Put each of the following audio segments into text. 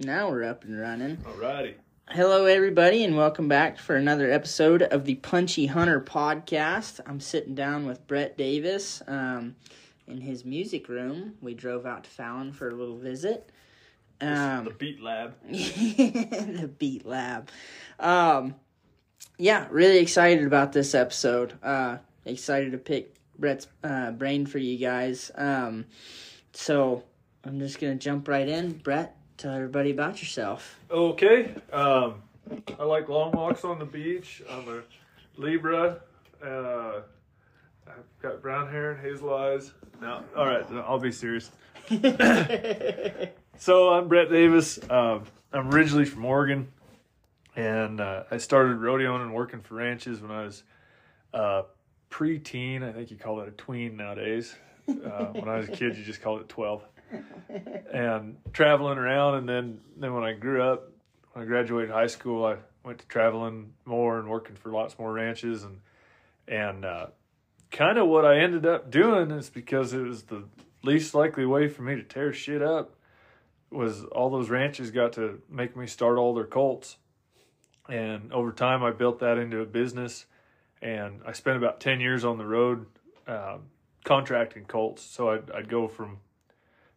Now we're up and running. Alrighty. Hello, everybody, and welcome back for another episode of the Punchy Hunter podcast. I'm sitting down with Bret Davis um, in his music room. We drove out to Fallon for a little visit. the Um, Beat Lab. the Beat Lab. Um, yeah, really excited about this episode. Uh, excited to pick Bret's uh, brain for you guys. Um, so I'm just gonna jump right in. Bret, tell everybody about yourself. Okay. Um, I like long walks on the beach. I'm a Libra. Uh, I've got brown hair and hazel eyes. No, all right. I'll be serious. So I'm Bret Davis. Um, I'm originally from Oregon, and uh, I started rodeoing and working for ranches when I was uh, pre-teen. I think you call it a tween nowadays. Uh, when I was a kid, you just called it twelve. And traveling around, and then then when I grew up, when I graduated high school, I went to traveling more and working for lots more ranches, and and uh, kind of what I ended up doing is because it was the least likely way for me to tear shit up was all those ranches got to make me start all their colts. And over time, I built that into a business. And I spent about 10 years on the road um, contracting colts. So I'd, I'd go from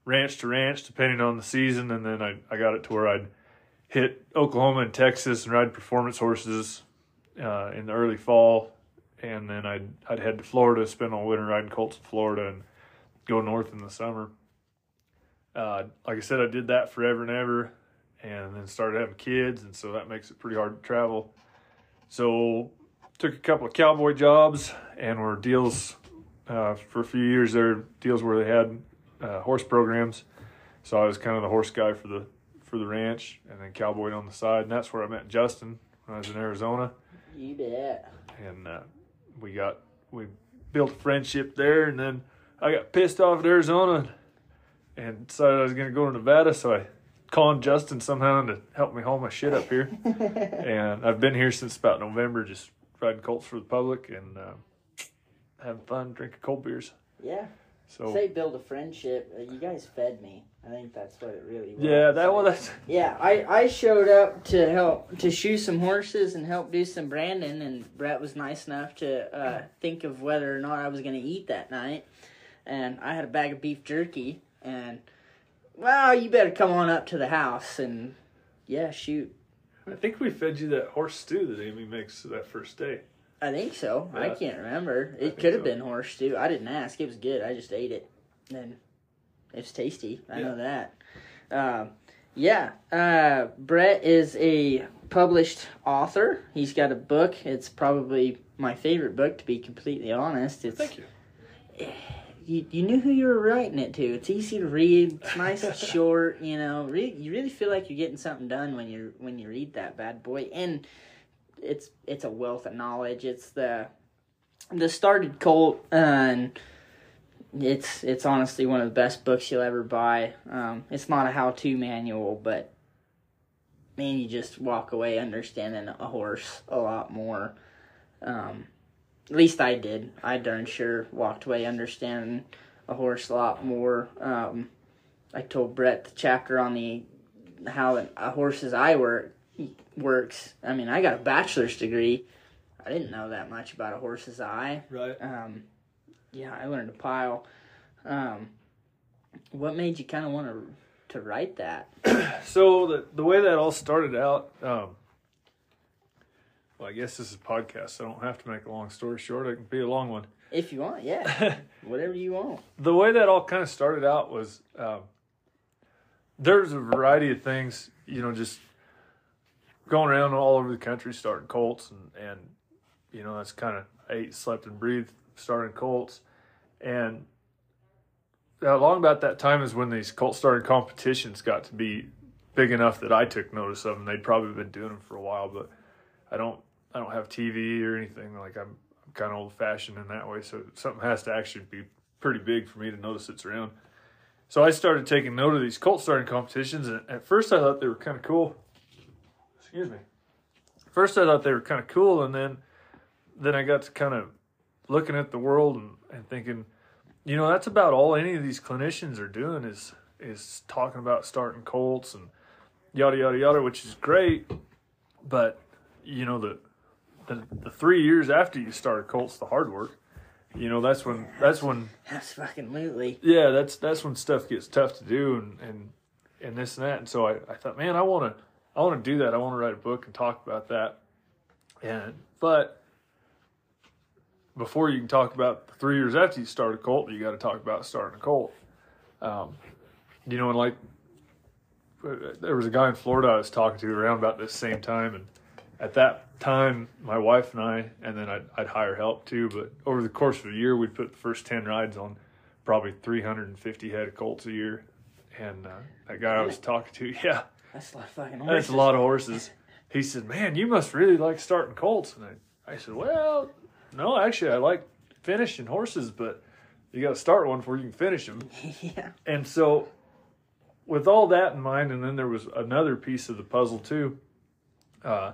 ranch to ranch depending on the season. And then I, I got it to where I'd hit Oklahoma and Texas and ride performance horses uh, in the early fall. And then I'd, I'd head to Florida, spend all winter riding colts in Florida, and go north in the summer uh, like I said, I did that forever and ever, and then started having kids, and so that makes it pretty hard to travel. So took a couple of cowboy jobs, and were deals uh, for a few years. There deals where they had uh, horse programs, so I was kind of the horse guy for the for the ranch, and then cowboyed on the side, and that's where I met Justin when I was in Arizona, You bet. and uh, we got we built a friendship there, and then I got pissed off at Arizona and decided I was going to go to Nevada. So I called Justin somehow to help me haul my shit up here. and I've been here since about November, just riding colts for the public and uh, having fun, drinking cold beers. Yeah. So Say build a friendship. Uh, you guys fed me. I think that's what it really was. yeah, that well, that's Yeah, I, I showed up to help to shoe some horses and help do some branding, and Bret was nice enough to uh, think of whether or not I was going to eat that night. And I had a bag of beef jerky, and well, you better come on up to the house and yeah, shoot. I think we fed you that horse stew that Amy makes that first day. I think so. I can't remember. It could have so. been horse stew. I didn't ask. It was good. I just ate it, and it's tasty. I know that. Um, yeah, uh, Bret is a published author. He's got a book. It's probably my favorite book, to be completely honest. It's Thank you. you, you knew who you were writing it to. It's easy to read. It's nice and short. You know, re- you really feel like you're getting something done when you when you read that bad boy. And it's it's a wealth of knowledge. It's the the started colt, and it's it's honestly one of the best books you'll ever buy. Um, it's not a how to manual, but man, you just walk away understanding a horse a lot more. Um, at least I did. I darn sure walked away understanding a horse a lot more. Um, I told Bret the chapter on the how a horse's eye work works. I mean, I got a bachelor's degree. I didn't know that much about a horse's eye. Right. Um, yeah, I learned a pile. Um, what made you kind of want to to write that? So the the way that all started out, um, well, I guess this is a podcast, so I don't have to make a long story short. It can be a long one. If you want, yeah, whatever you want. the way that all kind of started out was um, there's a variety of things, you know, just going around all over the country starting colts, and and you know that's kind of ate, slept, and breathed starting colts, and uh, along about that time is when these colt starting competitions got to be big enough that I took notice of them. They'd probably been doing them for a while, but I don't I don't have TV or anything. Like I'm, I'm kind of old fashioned in that way, so something has to actually be pretty big for me to notice it's around. So I started taking note of these colt starting competitions, and at first I thought they were kind of cool. Excuse me. First I thought they were kind of cool, and then then I got to kind of looking at the world and, and thinking, you know, that's about all any of these clinicians are doing is is talking about starting colts and yada yada yada, which is great. But you know the the, the three years after you start a Colt's the hard work. You know that's when that's when That's fucking lootly. yeah that's that's when stuff gets tough to do and and and this and that. And so I I thought, man, I want to I want to do that. I want to write a book and talk about that. And but before you can talk about the three years after you start a colt, you got to talk about starting a colt. Um, you know, and like there was a guy in Florida I was talking to around about this same time, and at that time, my wife and I, and then I'd, I'd hire help too. But over the course of a year, we'd put the first ten rides on probably 350 head of colts a year. And uh, that guy I was talking to, yeah, That's a lot of fucking that's horses. a lot of horses. He said, "Man, you must really like starting colts." And I, I said, "Well, no, actually, I like finishing horses, but you got to start one before you can finish them." yeah. And so, with all that in mind, and then there was another piece of the puzzle too. Uh,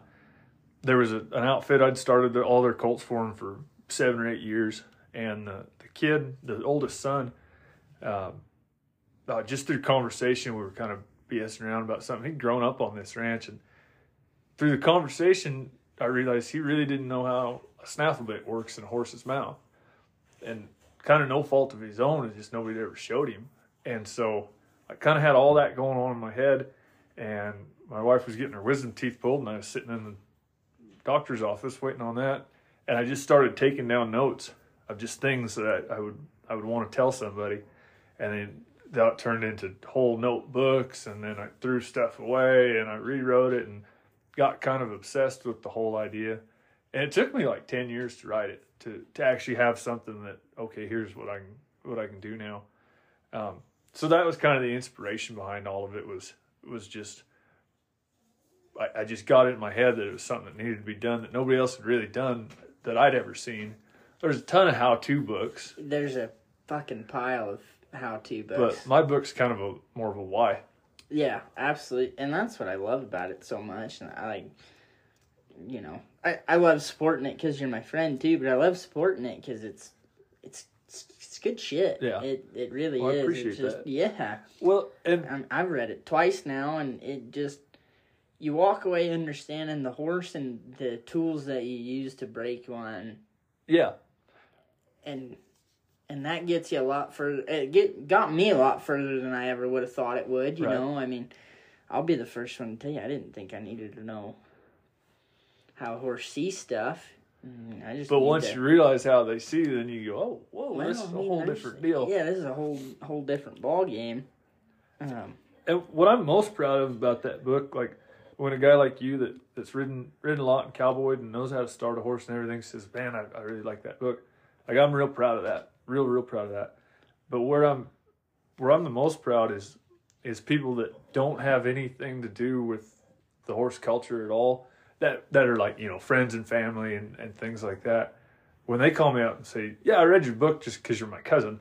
there was a, an outfit I'd started all their colts for them for seven or eight years, and the, the kid, the oldest son, um, uh, just through conversation, we were kind of BSing around about something. He'd grown up on this ranch, and through the conversation, I realized he really didn't know how a snaffle bit works in a horse's mouth, and kind of no fault of his own. It's just nobody ever showed him, and so I kind of had all that going on in my head, and my wife was getting her wisdom teeth pulled, and I was sitting in the doctor's office waiting on that, and I just started taking down notes of just things that I, I would I would want to tell somebody, and then that turned into whole notebooks, and then I threw stuff away, and I rewrote it, and got kind of obsessed with the whole idea, and it took me like ten years to write it to to actually have something that okay, here's what I can what I can do now. Um, so that was kind of the inspiration behind all of it was was just I, I just got it in my head that it was something that needed to be done that nobody else had really done that I'd ever seen. There's a ton of how to books, There's a fucking pile of how-to books. but my book's kind of a more of a why. Yeah, absolutely, and that's what I love about it so much. And I like, you know, I I love supporting it because you're my friend too. But I love supporting it because it's it's it's good shit. Yeah. it it really Well, I is. appreciate it's just that. yeah. Well, and I'm, I've read it twice now, and it just you walk away understanding the horse and the tools that you use to break one, yeah, and and that gets you a lot further. It get got me a lot further than I ever would have thought it would. You Right. know, I mean, I'll be the first one to tell you I didn't think I needed to know how a horse sees stuff. Mm, I just but once to- you realize how they see, then you go, oh, whoa, well, this is a whole different deal. Yeah, this is a whole whole different ball game. Um, And what I'm most proud of about that book, like when a guy like you that that's ridden ridden a lot and cowboyed and knows how to start a horse and everything says, "Man, I, I really like that book." Like I'm real proud of that, real real proud of that. But where I'm where I'm the most proud is is people that don't have anything to do with the horse culture at all. That that are like you know friends and family and and things like that. When they call me up and say, "Yeah, I read your book just because you're my cousin,"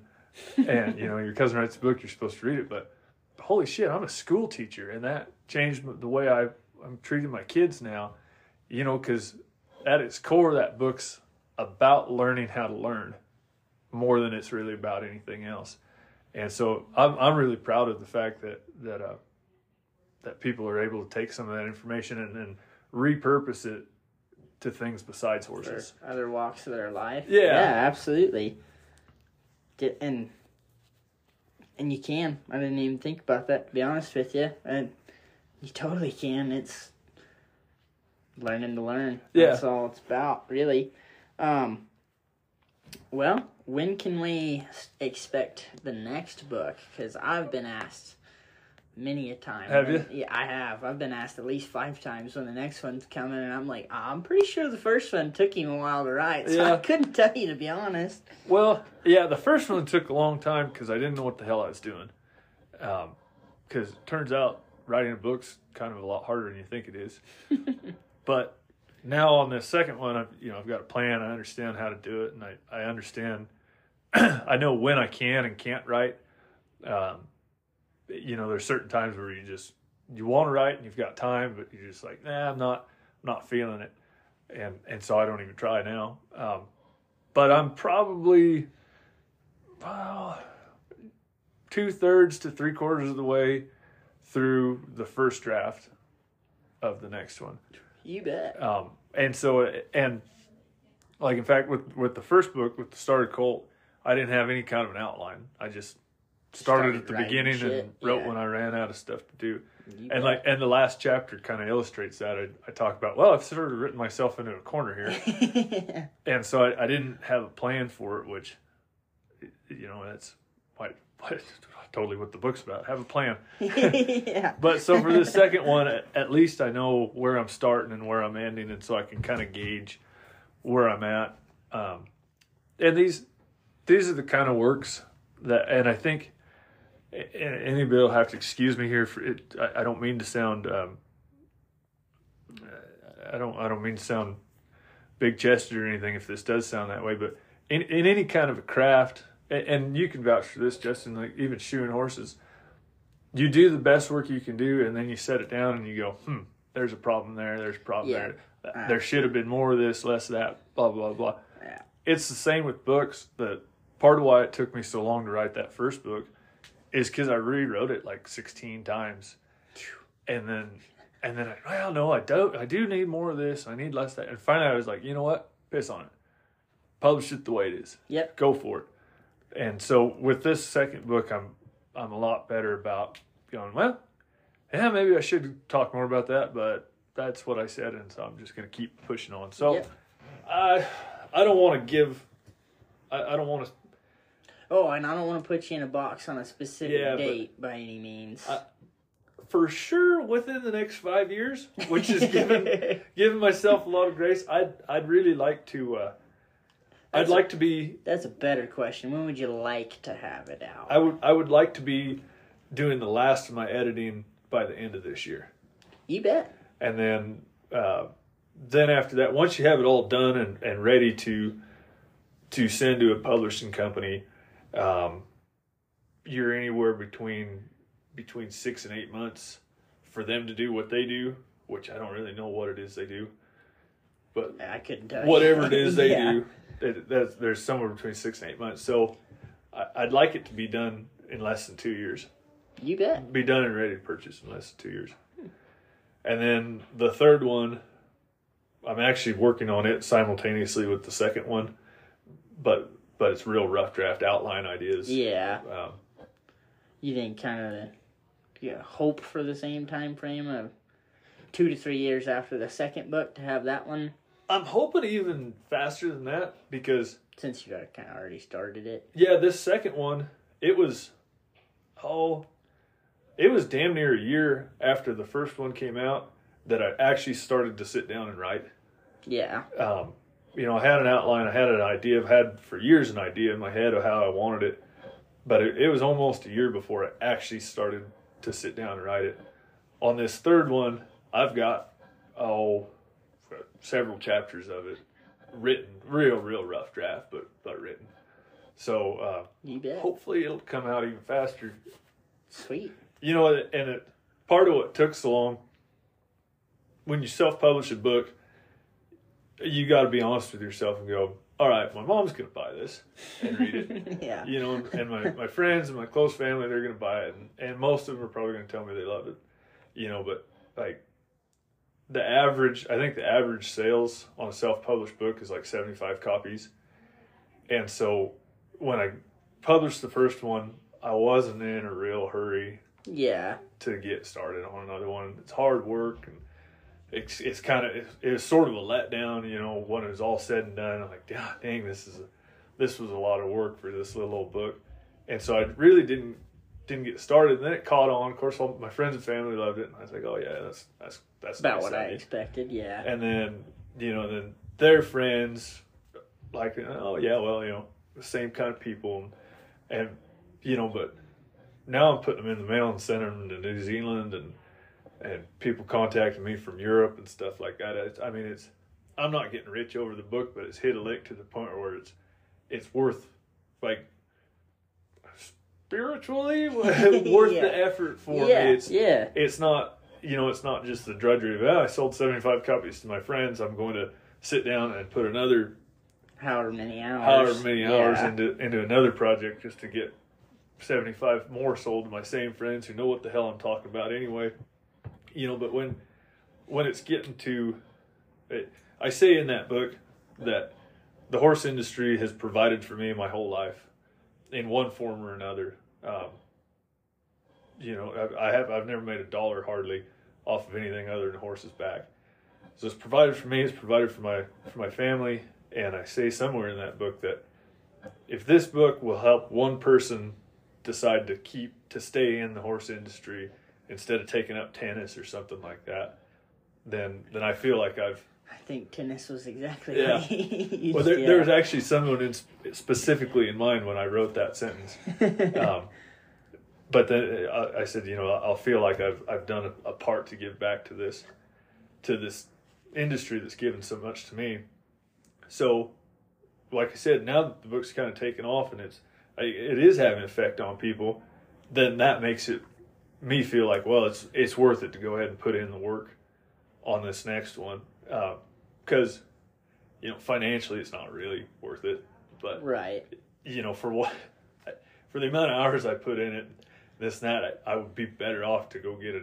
and you know your cousin writes a book, you're supposed to read it, but holy shit, I'm a school teacher, and that changed the way I, I'm treating my kids now. You know, because at its core, that book's about learning how to learn more than it's really about anything else. And so I'm I'm really proud of the fact that that uh, that people are able to take some of that information and then repurpose it to things besides for horses. other walks of their life. Yeah. yeah, absolutely. Get and and you can. I didn't even think about that. To be honest with you, and you totally can. It's learning to learn. Yeah. That's all it's about, really. Um. Well, when can we expect the next book? Because I've been asked many a time. Have you? Yeah, I have. I've been asked at least five times when the next one's coming, and I'm like, I'm pretty sure the first one took him a while to write, so I couldn't tell you to be honest. Well, yeah, the first one took a long time because I didn't know what the hell I was doing. Um, because it turns out writing a book's kind of a lot harder than you think it is. but now on this second one, I've you know I've got a plan. I understand how to do it, and I I understand. I know when I can and can't write. Um, you know, there's certain times where you just you want to write and you've got time, but you're just like, nah, I'm not, I'm not feeling it, and and so I don't even try now. Um, but I'm probably well, two thirds to three quarters of the way through the first draft of the next one. You bet. Um, and so, and like in fact, with with the first book, with the started colt, I didn't have any kind of an outline. I just started, Started at the beginning shit, and wrote yeah. when I ran out of stuff to do. You And like, and the last chapter kind of illustrates that. I, I talk about, well, I've sort of written myself into a corner here, and so I, I didn't have a plan for it, which, you know, that's quite, quite totally what the book's about. Have a plan. yeah. But so for this second one, at, at least I know where I'm starting and where I'm ending, and so I can kind of gauge where I'm at. Um, and these these are the kind of works that, and I think anybody will have to excuse me here for it. I, I don't mean to sound. Um, I don't. I don't mean to sound big chested or anything. If this does sound that way, but in in any kind of a craft, and, and you can vouch for this, Justin. Like even shoeing horses you do the best work you can do and then you set it down and you go hmm there's a problem there there's a problem Yeah. there there should have been more of this less of that blah blah blah Yeah. it's the same with books that part of why it took me so long to write that first book is because i rewrote it like 16 times and then and then I, well no i don't i do need more of this i need less of that and finally i was like you know what piss on it publish it the way it is Yep. go for it. And so with this second book, I'm I'm a lot better about going. Well, yeah, maybe I should talk more about that, but that's what I said, and so I'm just going to keep pushing on. So. I I don't want to give. I, I don't want to. Oh, and I don't want to put you in a box on a specific Yeah, date by any means. I- For sure, within the next five years, which is giving giving myself a lot of grace, I'd I'd really like to. Uh, I'd like to be That's a better question. When would you like to have it out? I would I would like to be doing the last of my editing by the end of this year. you bet. and then uh, then after that, once you have it all done and, and ready to to send to a publishing company, um, you're anywhere between between six and eight months for them to do what they do, which I don't really know what it is they do, but I couldn't tell you. whatever it is they Yeah. do, it, there's somewhere between six and eight months. So I, I'd like it to be done in less than two years You bet. be done and ready to purchase in less than two years. And then the third one, I'm actually working on it simultaneously with the second one, but but it's real rough draft outline ideas. Yeah. Um, You think kind of yeah, hope for the same time frame of two to three years after the second book to have that one I'm hoping even faster than that because since you kind of already started it. yeah, this second one it was oh it was damn near a year after the first one came out that I actually started to sit down and write. Yeah. um, you know, I had an outline, I had an idea, I've had for years an idea in my head of how I wanted it, but it, it was almost a year before I actually started to sit down and write it. On this third one, I've got oh several chapters of it written, real, real rough draft, but but written. So uh, You bet. hopefully it'll come out even faster. Sweet. You know, and it, part of what took so long when you self-publish a book, you got to be honest with yourself and go, "All right, my mom's gonna buy this and read it." yeah. you know, and my, my friends and my close family, they're gonna buy it, and, and most of them are probably gonna tell me they love it. You know, but like the average, I think the average sales on a self-published book is like seventy-five copies, and so when I published the first one, I wasn't in a real hurry Yeah. to get started on another one. It's hard work and it's it's kind of it, it was sort of a letdown, you know, when it was all said and done. I'm like, dang, this is a, this was a lot of work for this little old book, and so I really didn't didn't get started. And then it caught on. Of course, all my friends and family loved it, and I was like, oh yeah, that's that's that's About nice what I expected. Yeah. And then you know, then their friends like, oh yeah, well, you know, the same kind of people, and, and you know, but now I'm putting them in the mail and sending them to New Zealand, and and people contacting me from Europe and stuff like that. It's, I mean, it's I'm not getting rich over the book, but it's hit a lick to the point where it's it's worth like spiritually worth Yeah. the effort for yeah. me. It's yeah. it's not you know it's not just the drudgery of oh, I sold 75 copies to my friends I'm going to sit down and put another However many hours. however many hours Yeah. into into another project just to get 75 more sold to my same friends who know what the hell I'm talking about anyway. You know, but when when it's getting to it, I say in that book that the horse industry has provided for me my whole life in one form or another. Um, you know, I, I have I've never made a dollar hardly off of anything other than horse's back. So it's provided for me. It's provided for my for my family. And I say somewhere in that book that if this book will help one person decide to keep to stay in the horse industry instead of taking up tennis or something like that, then then I feel like I've I think tennis was exactly Yeah. you well, there, yeah. there was actually someone in, specifically in mind when I wrote that sentence. Um, but then I, I said, you know, I'll feel like I've I've done a, a part to give back to this, to this industry that's given so much to me. So, like I said, now that the book's kind of taken off and it's it is having an effect on people, then that makes it me feel like well, it's it's worth it to go ahead and put in the work on this next one because you know financially it's not really worth it, but right. you know, for what, for the amount of hours I put in it, this and that, I, I would be better off to go get a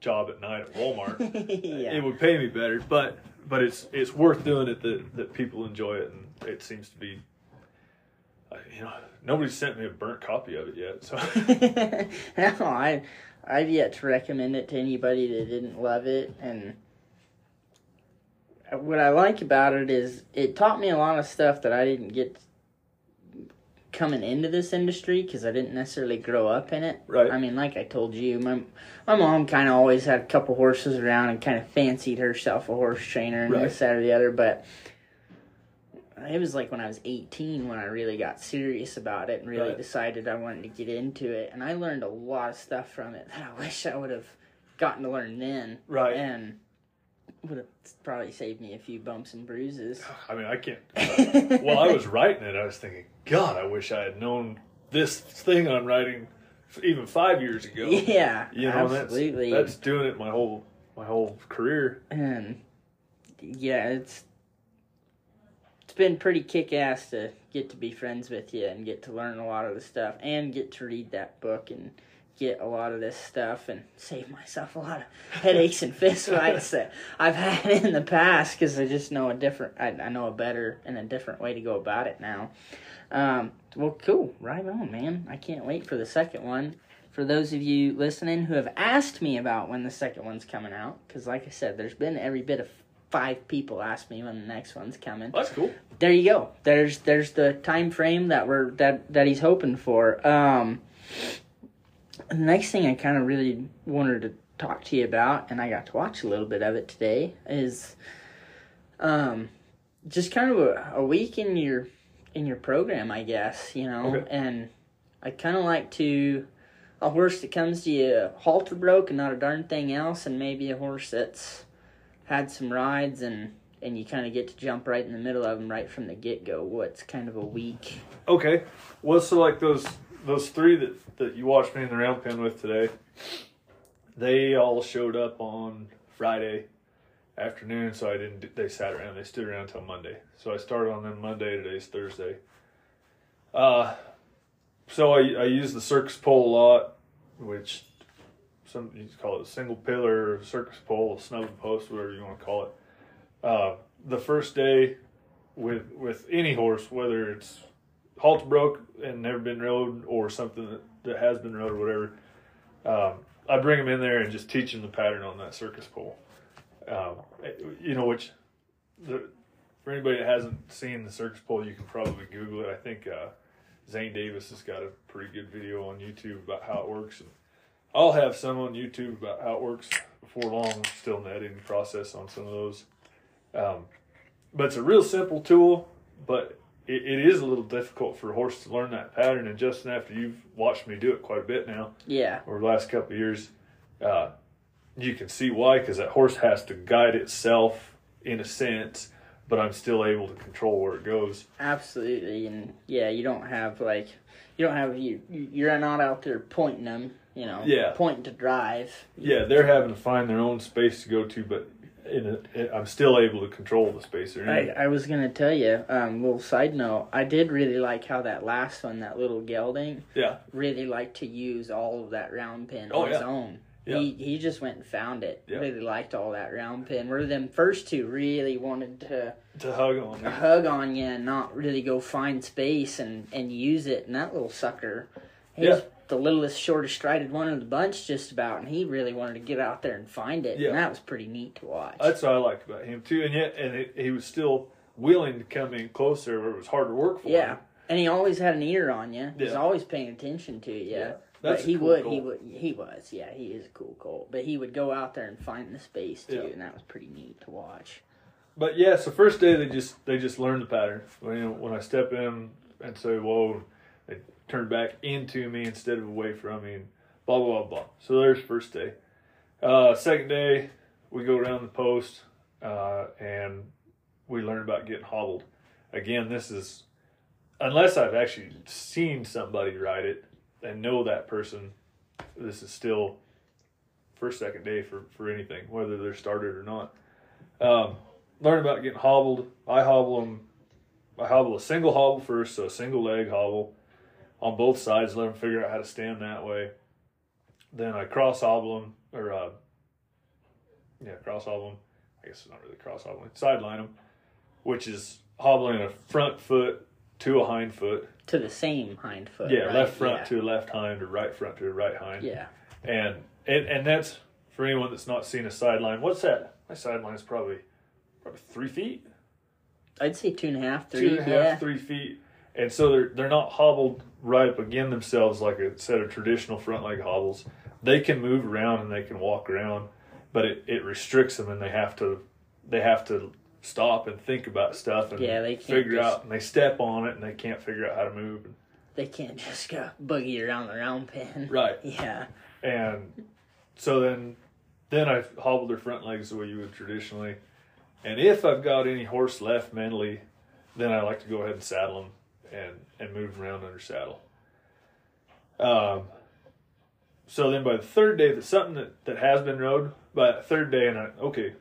job at night at Walmart. yeah. It would pay me better, but but it's it's worth doing it that that people enjoy it, and it seems to be. uh, You know, nobody sent me a burnt copy of it yet, so no, I I've yet to recommend it to anybody that didn't love it and what I like about it is it taught me a lot of stuff that I didn't get coming into this industry because I didn't necessarily grow up in it. Right. I mean, like I told you, my my mom kind of always had a couple horses around and kind of fancied herself a horse trainer and Right. this, that, or the other, but it was like when I was 18 when I really got serious about it and really Right. decided I wanted to get into it. And I learned a lot of stuff from it that I wish I would have gotten to learn then. Right. And would have probably saved me a few bumps and bruises. I mean, I can't. While I was writing it, I was thinking, God, I wish I had known this thing I'm writing even five years ago. yeah, You know, absolutely. that's that's doing it my whole my whole career. and yeah, it's it's been pretty kick ass to get to be friends with you and get to learn a lot of the stuff and get to read that book and get a lot of this stuff and save myself a lot of headaches and fist fights that I've had in the past because I just know a different I, I know a better and a different way to go about it now. Um, well, cool, right on, man. I can't wait for the second one. For those of you listening who have asked me about when the second one's coming out, because like I said, there's been every bit of five people ask me when the next one's coming. That's cool. There you go. There's there's the time frame that we're that that he's hoping for. Um, the next thing I kind of really wanted to talk to you about, and I got to watch a little bit of it today, is um, just kind of a, a week in your in your program, I guess. You know, Okay. and I kind of like to a horse that comes to you halter broke and not a darn thing else, and maybe a horse that's had some rides and and you kind of get to jump right in the middle of them right from the get go. What's kind of a week? Okay. Well, so like those those three that that you watched me in the round pen with today, they all showed up on Friday afternoon. So I didn't. They sat around. They stood around until Monday. So I started on them Monday. Today's Thursday. Uh, so I I use the circus pole a lot, which some you call it a single pillar, circus pole, snug post, whatever you want to call it. Uh, the first day with with any horse, whether it's halt broke and never been rode or something that, that has been rode or whatever, um, I bring them in there and just teach them the pattern on that circus pole. Um, you know, which the, for anybody that hasn't seen the circus pole, you can probably Google it. I think uh, Zane Davis has got a pretty good video on YouTube about how it works, and I'll have some on YouTube about how it works before long. Still in the editing process on some of those. Um, but it's a real simple tool, but it, it is a little difficult for a horse to learn that pattern. And Justin, after you've watched me do it quite a bit now Yeah, over the last couple of years, uh, you can see why. Because that horse has to guide itself in a sense, but I'm still able to control where it goes. absolutely. And yeah, you don't have like you don't have you you're not out there pointing them. You know, Yeah. pointing to drive. Yeah, they're having to find their own space to go to, but in I'm still able to control the spacer. I, I was gonna tell you, um, little side note. I did really like how that last one, that little gelding, yeah, really liked to use all of that round pin Oh, on his yeah. own. Yeah. He he just went and found it. Yeah. Really liked all that round pin. Where them first two really wanted to to hug on. me. hug on you and not really go find space and and use it. And that little sucker, he's Yeah. The littlest, shortest strided one of the bunch, just about. And he really wanted to get out there and find it. Yeah. And that was pretty neat to watch. That's what I liked about him too, and yet, and it, he was still willing to come in closer where it was hard harder work for yeah. him. And he always had an ear on you. He's Yeah. always paying attention to you. Yeah. But That's a he cool would, he would, he was, yeah, he is a cool colt. But he would go out there and find the space too, and that was pretty neat to watch. But yeah, so first day they just they just learn the pattern. When you know, when I step in and say whoa, they turn back into me instead of away from me, and blah blah blah blah. So there's first day. Uh, second day, we go around the post uh, and we learn about getting hobbled. Again, this is unless I've actually seen somebody ride it and know that person. This is still first second day for for anything, whether they're started or not. Um, learn about getting hobbled. I hobble them. I hobble a single hobble first, so a single leg hobble on both sides. Let them figure out how to stand that way. Then I cross hobble them, or uh, yeah, cross hobble them. I guess it's not really cross hobbling. Sideline them, which is hobbling a front foot to a hind foot. To the same hind foot. Yeah, right? left front yeah. to left hind, or right front to right hind. Yeah. And and and that's for anyone that's not seen a sideline. What's that? My sideline is probably probably three feet, I'd say two and a half, three. two and a half, yeah. three feet. And so they're they're not hobbled right up again themselves like a set of traditional front leg hobbles. They can move around and they can walk around, but it, it restricts them and they have to they have to stop and think about stuff and Yeah, they figure just- out and they step on it and they can't figure out how to move. They can't just go boogie around the round pin. Right. Yeah. And so then then I hobble their front legs the way you would traditionally. And if I've got any horse left mentally, then I like to go ahead and saddle them and, and move around under saddle. Um, so then by the third day, that's something that, that has been rode. By that third day, and I okay,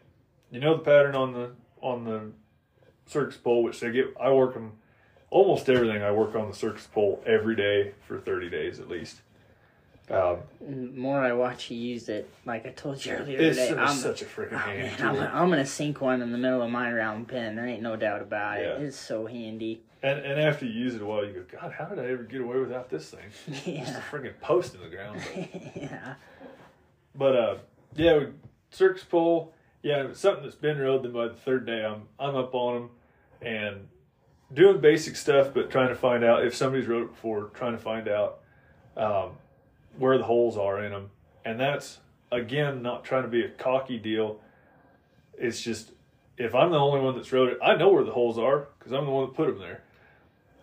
you know the pattern on the on the circus pole, which they get. I work them almost everything. I work on the circus pole every day for thirty days at least. Um, The more I watch you use it, like I told you earlier it's today, I'm, such a freaking oh, hand. man, I'm, I'm gonna sink one in the middle of my round pin. There ain't no doubt about it. Yeah. It's so handy. And and after you use it a while, you go, God, how did I ever get away without this thing? Just a Yeah. freaking post in the ground. yeah. But uh, yeah, circus pole. Yeah, something that's been rode. Then by the third day, I'm I'm up on them and doing basic stuff, but trying to find out if somebody's rode it before. Trying to find out um, where the holes are in them, and that's again not trying to be a cocky deal. It's just if I'm the only one that's rode it, I know where the holes are because I'm the one that put them there.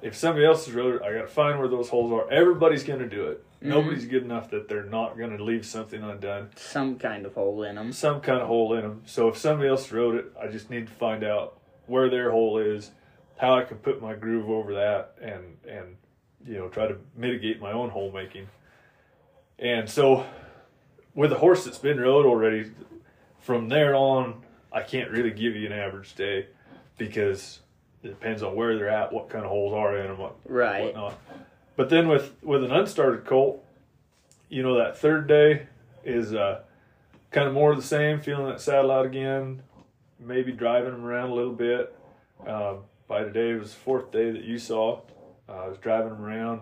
If somebody else has rode it, I got to find where those holes are. Everybody's going to do it. Mm-hmm. Nobody's good enough that they're not going to leave something undone Some kind of hole in them. some kind of hole in them. So if somebody else wrote it, I just need to find out where their hole is, how I can put my groove over that, and and you know try to mitigate my own hole making. And so, with a horse that's been rode already, from there on, I can't really give you an average day because it depends on where they're at, what kind of holes are in them, what Right. whatnot. But then with with an unstarted colt, you know that third day is uh, kind of more of the same, feeling that saddle out again, maybe driving them around a little bit. Um, by today it was the fourth day that you saw. Uh, I was driving them around.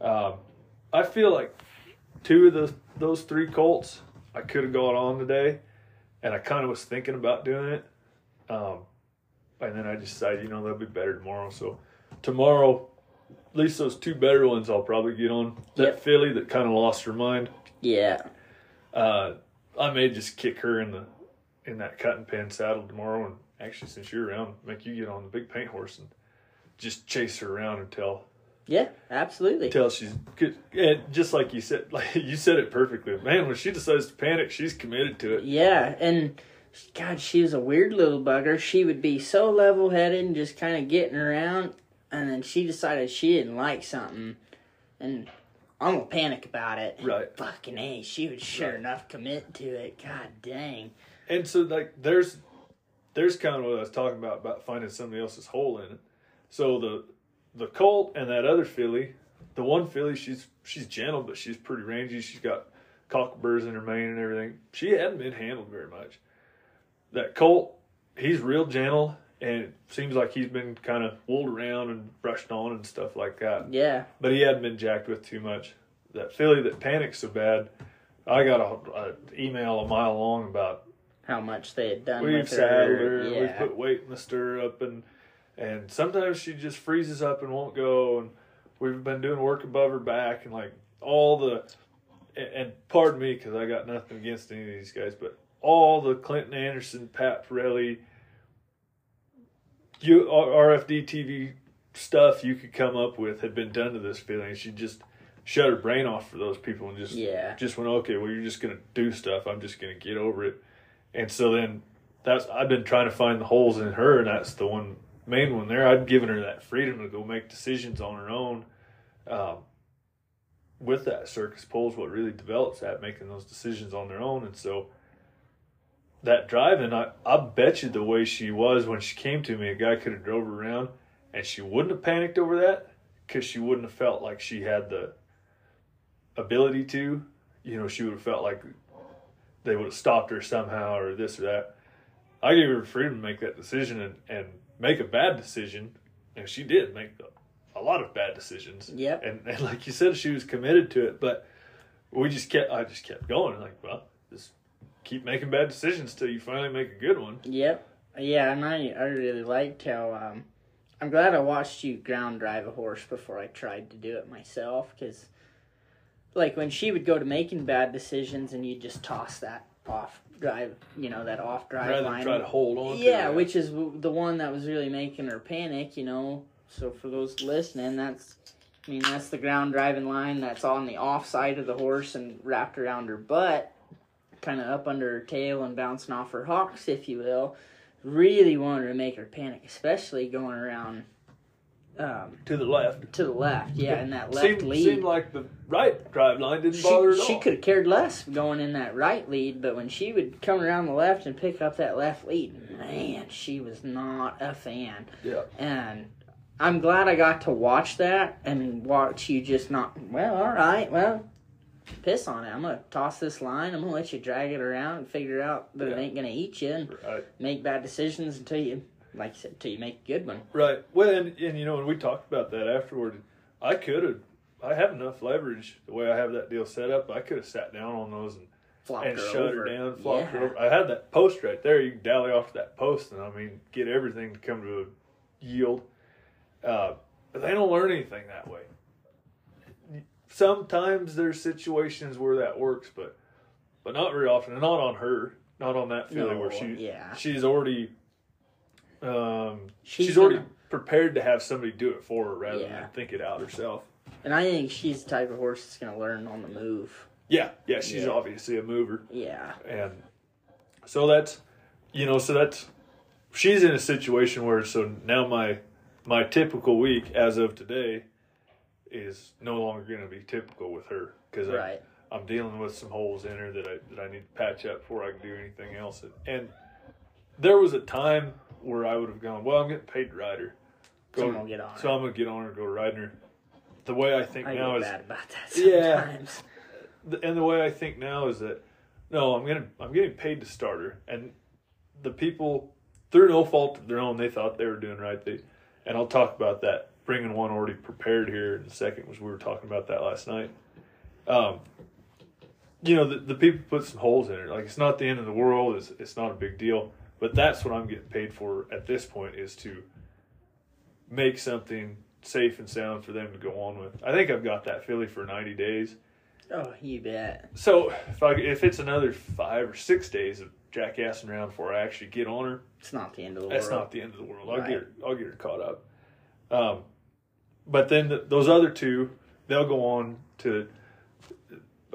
Um, I feel like two of those those three colts I could have gone on today, and I kind of was thinking about doing it. Um, and then I just decided, you know, they'll be better tomorrow. So tomorrow, at least those two better ones, I'll probably get on. That Yep. filly that kind of lost her mind, Yeah. uh, I may just kick her in the in that cutting pen saddle tomorrow. And actually, since you're around, make you get on the big paint horse and just chase her around until Yeah. Absolutely. until she's good. And just like you said, like you said it perfectly, man. When she decides to panic, she's committed to it. Yeah, and God, she was a weird little bugger. She would be so level headed and just kind of getting around, and then she decided she didn't like something, and I'm gonna panic about it. Right. Fucking a, she would sure Right. enough commit to it. God dang. And so like there's there's kind of what I was talking about about finding somebody else's hole in it. So the the colt and that other filly, the one filly, she's she's gentle, but she's pretty rangy. She's got cockaburs in her mane and everything. She hadn't been handled very much. That colt, he's real gentle, and it seems like he's been kind of wooled around and brushed on and stuff like that. Yeah. But he hadn't been jacked with too much. That filly that panicked so bad, I got a, a email a mile long about How much they had done we've saddled her. her, Yeah. we've put weight in the stirrup, and and sometimes she just freezes up and won't go, and we've been doing work above her back, and like all the, and, and pardon me because I got nothing against any of these guys, but all the Clinton Anderson, Pat Parelli, you RFD TV stuff you could come up with had been done to this feeling. She just shut her brain off for those people and just Yeah. just went okay. Well, you're just gonna do stuff. I'm just gonna get over it. And so then that's I've been trying to find the holes in her, and that's the one main one there. I'd given her that freedom to go make decisions on her own. Um, with that circus pole is what really develops that making those decisions on their own, and so that driving, I I bet you the way she was when she came to me, a guy could have drove her around, and she wouldn't have panicked over that because she wouldn't have felt like she had the ability to. You know, she would have felt like they would have stopped her somehow or this or that. I gave her freedom to make that decision and, and make a bad decision, and she did make a, lot of bad decisions. Yep. And, and like you said, she was committed to it, but we just kept. I just kept going. Like, well, just keep making bad decisions till you finally make a good one. Yep. Yeah, and I I really liked how um, I'm glad I watched you ground drive a horse before I tried to do it myself because, like when she would go to making bad decisions and you just toss that off drive, you know that off drive Rather line. try to hold on. yeah, to which is the one that was really making her panic, you know. So for those listening, that's I mean that's the ground driving line that's on the off side of the horse and wrapped around her butt, kind of up under her tail and bouncing off her hocks, if you will. Really wanted to make her panic, especially going around um, to the left. to the left. Yeah, and that left seemed, lead. seemed like the right drive line didn't she, bother at she all. could have cared less going in that right lead, but when she would come around the left and pick up that left lead, man, she was not a fan. Yeah. And I'm glad I got to watch that and watch you just not, well, all right, well, piss on it. I'm going to toss this line. I'm going to let you drag it around and figure out that it ain't going to eat you and Right. make bad decisions until you, like you said, until you make a good one. Right. Well, and, and you know, when we talked about that afterward, I could have. I have enough leverage the way I have that deal set up. I could have sat down on those and, Flopped and her shut over. her down, flopped her over. I had that post right there. You can dally off that post, and I mean, get everything to come to a yield. Uh, but they don't learn anything that way. Sometimes there's situations where that works, but but not very often. And not on her, not on that feeling where No, she yeah. she's already um, She's she's, already gonna- prepared to have somebody do it for her rather Yeah. than think it out herself. And I think she's the type of horse that's going to learn on the move. Yeah, yeah, she's Yeah. obviously a mover, Yeah. and so that's you know, so that's she's in a situation where so now my my typical week as of today is no longer going to be typical with her because Right. I'm dealing with some holes in her that I that I need to patch up before I can do anything else. And, and there was a time where I would have gone, well, I'm getting paid to ride her. Someone will get on So her. I'm gonna get on her and go riding her. The way I think I now is bad about that Yeah. and the way I think now is that no, I'm gonna I'm getting paid to start her, and the people through no fault of their own, they thought they were doing right. They, and I'll talk about that. Bringing one already prepared here in a second, was we were talking about that last night. Um, you know, the, the people put some holes in it. Like it's not the end of the world. It's it's not a big deal. But that's what I'm getting paid for at this point is to make something safe and sound for them to go on with. I think I've got that filly for 90 days. Oh, you bet. So if I if it's another five or six days of jackassing around before I actually get on her, It's not the end of the that's world. not the end of the world. I'll Right. get her, I'll get her caught up. Um, but then the, those other two, they'll go on to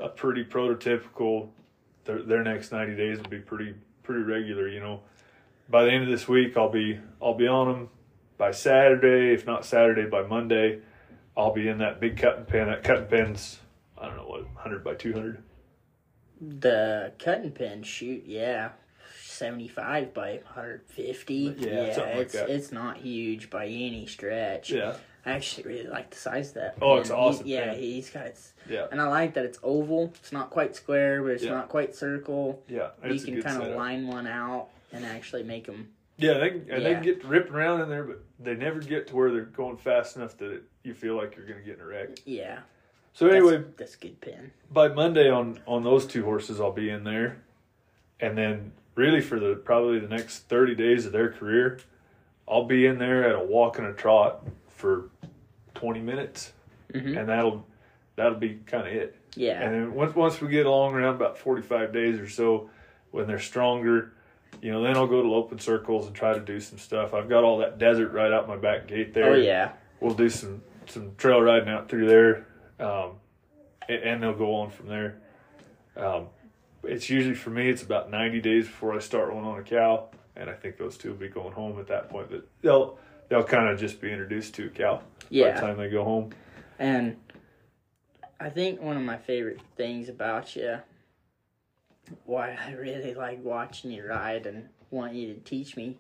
a pretty prototypical. Their, their next ninety days will be pretty pretty regular. You know, by the end of this week, I'll be I'll be on them. By Saturday, if not Saturday, by Monday, I'll be in that big cutting pen. That cutting pen's I don't know what hundred by two hundred. The cutting pin shoot, yeah. 75 by 150. Yeah, like it's that. it's not huge by any stretch. Yeah, I actually really like the size of that. Oh, it's pen. awesome He- yeah, pen. he's got it's, yeah, and I like that it's oval. It's not quite square, but it's Yeah. not quite circle. yeah. you can kind of line one out and actually make them. Yeah, they can, and they Yeah. can get ripping around in there, but they never get to where they're going fast enough that it, you feel like you're going to get in a wreck. Yeah. So anyway, that's, that's a good pen. by Monday on on those two horses, I'll be in there, and then really for the probably the next thirty days of their career, I'll be in there at a walk and a trot for twenty minutes, Mhm. and that'll that'll be kind of it. Yeah. And then once once we get along around about forty five days or so, when they're stronger, you know, then I'll go to open circles and try to do some stuff. I've got all that desert right out my back gate there. oh yeah. We'll do some some trail riding out through there, um, and, and they'll go on from there. Um, it's usually for me, it's about ninety days before I start one on a cow, and I think those two will be going home at that point. But they'll they'll kind of just be introduced to a cow by the time they go home. And I think one of my favorite things about you, why I really like watching you ride and want you to teach me,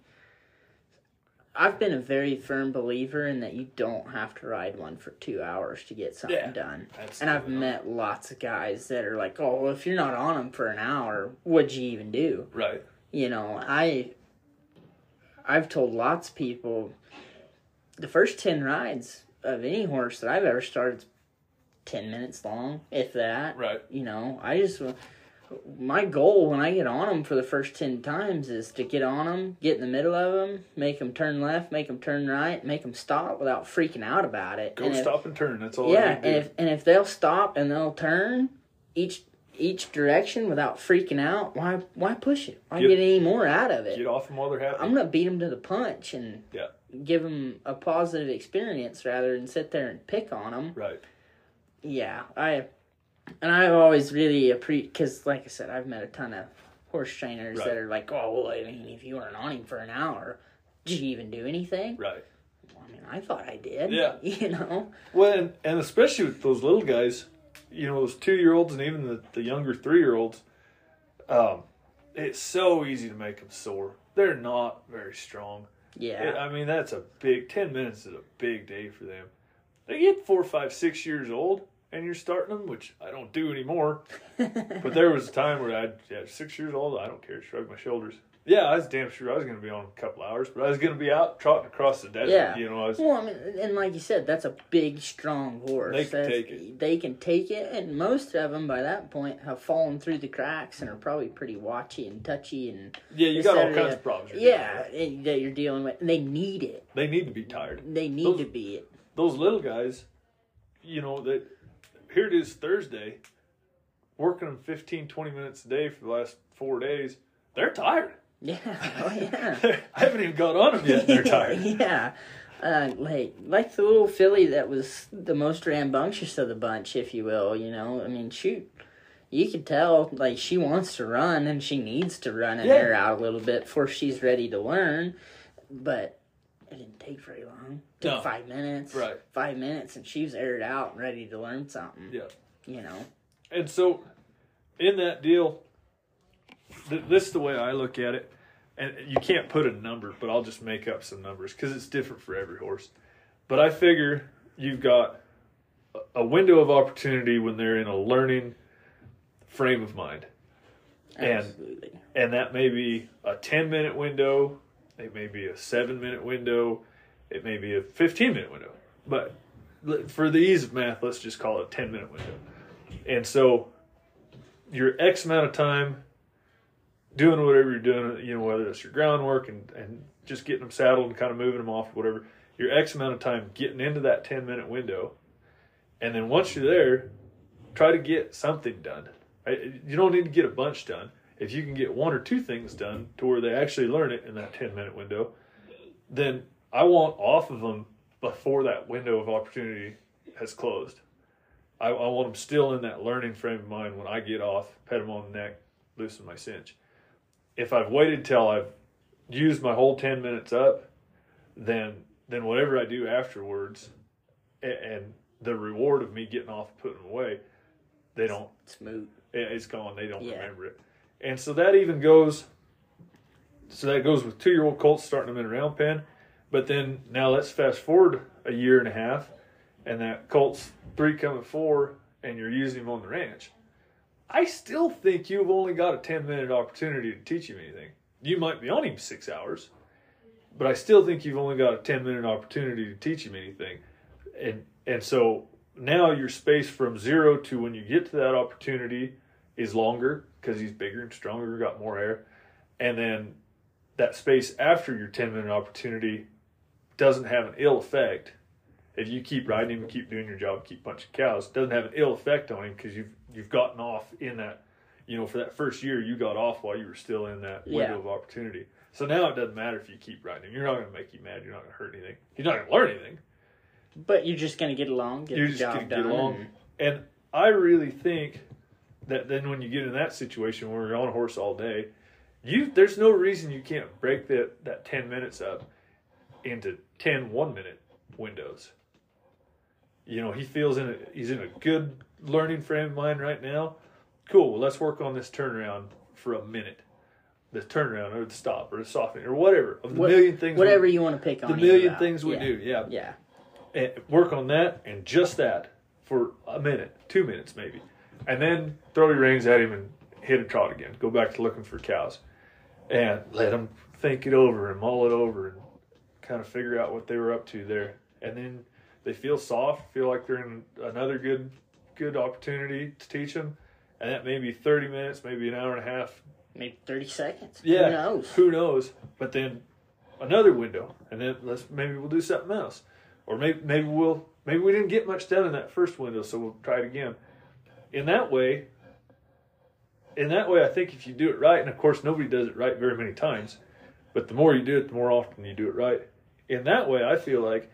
I've been a very firm believer in that you don't have to ride one for two hours to get something Yeah. done. That's And I've met lots of guys that are like, oh, well, if you're not on them for an hour, what'd you even do? right. you know i i've told lots of people the first 10 rides of any horse that i've ever started is 10 minutes long if that Right. you know i just my goal when i get on them for the first 10 times is to get on them get in the middle of them make them turn left make them turn right make them stop without freaking out about it Go And if- stop and turn. That's all. yeah, I and need to do. if and if they'll stop and they'll turn each each direction without freaking out, why why push it? Why Get- get, any more out of it? get off them while they're happy. I'm gonna beat them to the punch and Yeah. give them a positive experience rather than sit there and pick on them. right. Yeah, I and I've always really appreciate because, like I said, I've met a ton of horse trainers Right. that are like, "Oh, well, I mean, if you weren't on him for an hour, did you even do anything?" Right. Well, I mean, I thought I did. Yeah. you know. Well, and, and especially with those little guys, you know, those two year olds and even the, the younger three year olds, um, it's so easy to make them sore. They're not very strong. Yeah. It- I mean, that's a big, 10 minutes is a big day for them. They get four, five, six years old and you're starting them, which I don't do anymore. But there was a time where I, yeah, six years old, I don't care, shrug my shoulders. Yeah, I was damn sure I was going to be on a couple hours, but I was going to be out trotting across the desert. Yeah. You know, I was, Well, I mean, and like you said, that's a big, strong horse. They can That's- take it. They can take it, and most of them by that point have fallen through the cracks and are probably pretty watchy and touchy and yeah, you got all kinds of problems. yeah, with. that you're dealing with. And they need it. They need to be tired. They need Those- to be it. those little guys, you know, that here it is Thursday, working them 15, 20 minutes a day for the last four days. They're tired. Yeah. Oh yeah. I haven't even got on them yet. They're tired. yeah. Uh, like like the little filly that was the most rambunctious of the bunch, if you will. You know, I mean, shoot, you could tell like she wants to run and she needs to run and Yeah. air out a little bit before she's ready to learn. But it didn't take very long. It took No. five minutes. Right. Five minutes, and she was aired out and ready to learn something. Yeah. You know. And so, in that deal, th- this is the way I look at it. And you can't put a number, but I'll just make up some numbers because it's different for every horse. But I figure you've got a- window of opportunity when they're in a learning frame of mind. And- Absolutely. and that may be a 10 minute window it may be a 7 minute window it may be a 15 minute window but for the ease of math let's just call it a 10 minute window and so your x amount of time doing whatever you're doing you know whether it's your groundwork and, and just getting them saddled and kind of moving them off whatever your x amount of time getting into that 10 minute window and then once you're there try to get something done you don't need to get a bunch done. If you can get one or two things done to where they actually learn it in that 10 minute window, then I want off of them before that window of opportunity has closed. I, I want them still in that learning frame of mind when I get off, pet them on the neck, loosen my cinch. If I've waited till I've used my whole 10 minutes up, then then whatever I do afterwards and, and the reward of me getting off putting away, they don't Smooth. it- it's gone. They don't Yeah. remember it. And so that even goes so that goes with two year old colts starting them in a round pen. But then now let's fast forward a year and a half, and that colt's three coming four, and you're using him on the ranch. I still think you've only got a 10 minute opportunity to teach him anything. You might be on him six hours, but I still think you've only got a 10 minute opportunity to teach him anything. And, and so now your space from zero to when you get to that opportunity is longer because he's bigger and stronger, got more hair. And then that space after your 10 minute opportunity doesn't have an ill effect. If you keep riding him, keep doing your job, keep punching cows, doesn't have an ill effect on him because you've you've gotten off in that, you know, for that first year you got off while you were still in that window Yeah. of opportunity. So now it doesn't matter if you keep riding him. You're not going to make you mad. You're not going to hurt anything. You're not going to learn anything. But you're just gonna get along, get You're the just job gonna done. get along. And I really think that then when you get in that situation where you're on a horse all day, you there's no reason you can't break that, that 10 minutes up into 10 one minute windows. You know, he feels in a he's in a good learning frame of mind right now. Cool, well let's work on this turnaround for a minute. The turnaround or the stop or the softening or whatever of the What- million things we- Whatever you want to pick on. the million things we yeah. do, yeah Yeah. and work on that and just that for a minute, two minutes maybe, and then throw your reins at him and hit a trot again. Go back to looking for cows, and let him think it over and mull it over and kind of figure out what they were up to there. And then they feel soft, feel like they're in another good good opportunity to teach them, and that may be thirty minutes, maybe an hour and a half. Maybe thirty seconds. Yeah, Who knows? Who knows? But then another window, and then let's maybe we'll do something else, or maybe maybe we'll maybe we didn't get much done in that first window, so we'll try it again. In that way, in that way, I think if you do it right, and of course nobody does it right very many times, but the more you do it, the more often you do it right. In that way, I feel like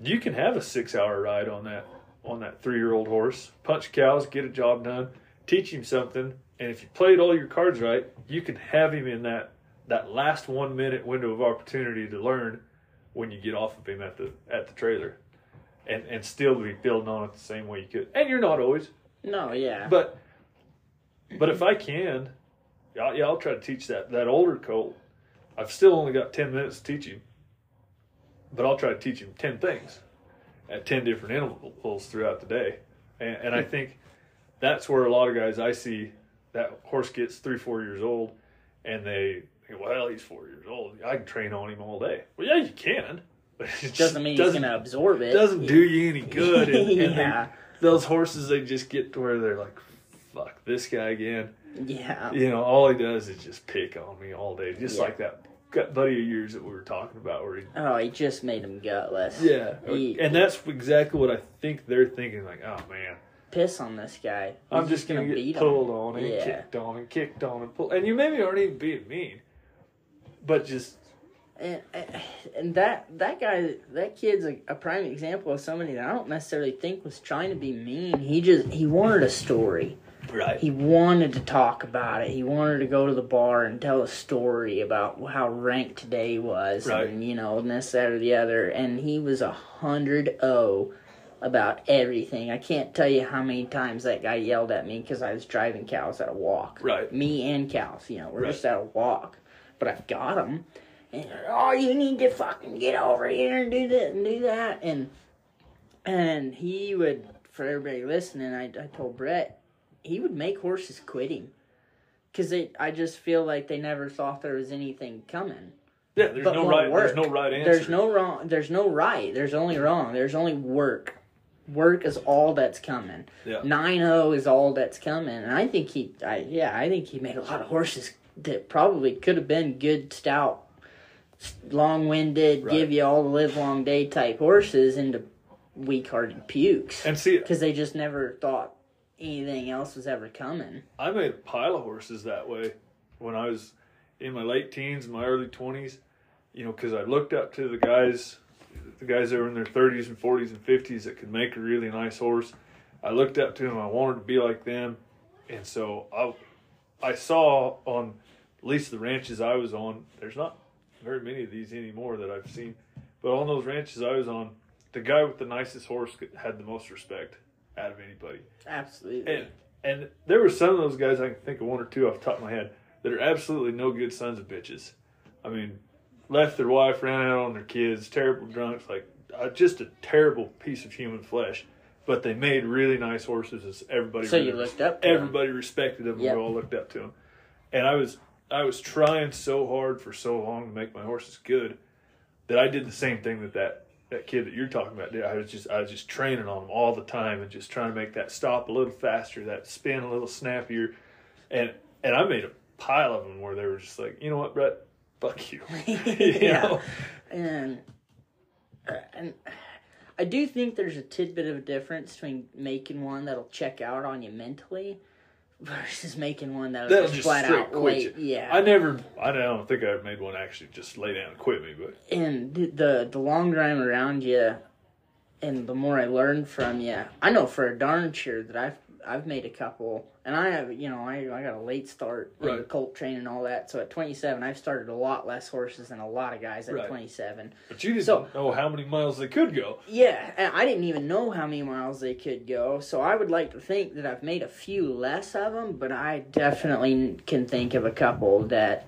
you can have a six-hour ride on that on that three-year-old horse, punch cows, get a job done, teach him something, and if you played all your cards right, you can have him in that that last one minute window of opportunity to learn when you get off of him at the at the trailer, and and still be building on it the same way you could. And you're not always, No, yeah. but but if I can, yeah, yeah, I'll try to teach that that older colt. I've still only got ten minutes to teach him, but I'll try to teach him ten things at ten different intervals throughout the day, and, and I think that's where a lot of guys I see that horse gets three four years old, and they think, well, he's four years old. I can train on him all day. Well, yeah, you can, but it doesn't mean he's doesn't- gonna absorb it. doesn't do you any good. And, and they- yeah. those horses, they just get to where they're like, fuck this guy again. Yeah. You know, all he does is just pick on me all day, just Yeah. like that buddy of yours that we were talking about. Where he, Oh, he just made him gutless. yeah, He- and that's exactly what I think they're thinking. Like, oh man, Piss on this guy. I'm He's just gonna, beat get him. pulled on and Yeah. kicked on and kicked on and pulled. And you maybe aren't even being mean, but just and, and that that guy that kid's a, a prime example of somebody that I don't necessarily think was trying to be mean. He just he wanted a story. Right. He wanted to talk about it. He wanted to go to the bar and tell a story about how ranked today was, Right. and you know, and this, that, or the other. And he was a hundred o about everything. I can't tell you how many times that guy yelled at me because I was driving cows at a walk. Right. Me and cows, you know, we're Right. just at a walk, but I've got them. And oh, you need to fucking get over here and do this and do that, and and he would for everybody listening. I I told Bret he would make horses quitting because it. I just feel like they never thought there was anything coming. Yeah, there's But no right. work. There's no right answer. There's no wrong. There's no right. There's only wrong. There's only work. Work is all that's coming. Yeah. Nine zero is all that's coming, and I think he. I yeah, I think he made a lot of horses that probably could have been good stout, long winded, Right. give you all the live long day type horses into weak hearted pukes And see, because they just never thought anything else was ever coming. I made a pile of horses that way when I was in my late teens, my early twenties. You know, because I looked up to the guys, the guys that were in their thirties and forties and fifties that could make a really nice horse. I looked up to them. I wanted to be like them, and so I, I saw on at least the ranches I was on. There's not very many of these anymore that I've seen, but on those ranches I was on, the guy with the nicest horse had the most respect out of anybody. Absolutely. And and there were some of those guys I can think of one or two off the top of my head that are absolutely no good sons of bitches. I mean, left their wife, ran out on their kids, terrible drunks, like uh, just a terrible piece of human flesh. But they made really nice horses. As everybody, So really you looked up everybody respected them. Yep. We all looked up to them. And I was I was trying so hard for so long to make my horses good that I did the same thing that that that kid that you're talking about did. I was just I was just training on them all the time and just trying to make that stop a little faster, that spin a little snappier, and and I made a pile of them where they were just like, you know what, Bret, fuck you. you Yeah. know? and uh, and I do think there's a tidbit of a difference between making one that'll check out on you mentally versus making one that'll, That'll just, flat out quit you. Yeah, I never, I don't think I ever made one actually just lay down and quit me, but. And the- the the longer I'm around you, and the more I learn from you, I know for a darn sure that I've I've made a couple, and I have you know I I got a late start in Right. colt training and all that. So at 27, I've started a lot less horses than a lot of guys at Right. 27. but you didn't So- know how many miles they could go. Yeah, and I didn't even know how many miles they could go. So I would like to think that I've made a few less of them, but I definitely can think of a couple that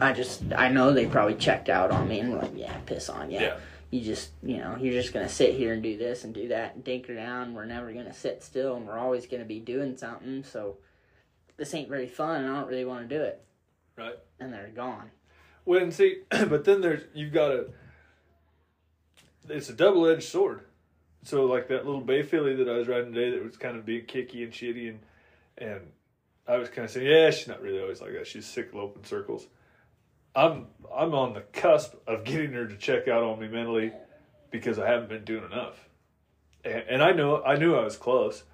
I just I know they probably checked out on me and were like, yeah, piss on you. Yeah. You just you know you're just gonna sit here and do this and do that and dink around. We're never gonna sit still, and we're always gonna be doing something. So this ain't very fun, and I don't really want to do it. Right. And they're gone. When see, but then there's you've got a. It's a double edged sword. So like that little bay filly that I was riding today that was kind of being kicky and shitty and and I was kind of saying, yeah, she's not really always like that. She's sick of open circles. I'm I'm on the cusp of getting her to check out on me mentally because I haven't been doing enough, and, and I know I knew I was close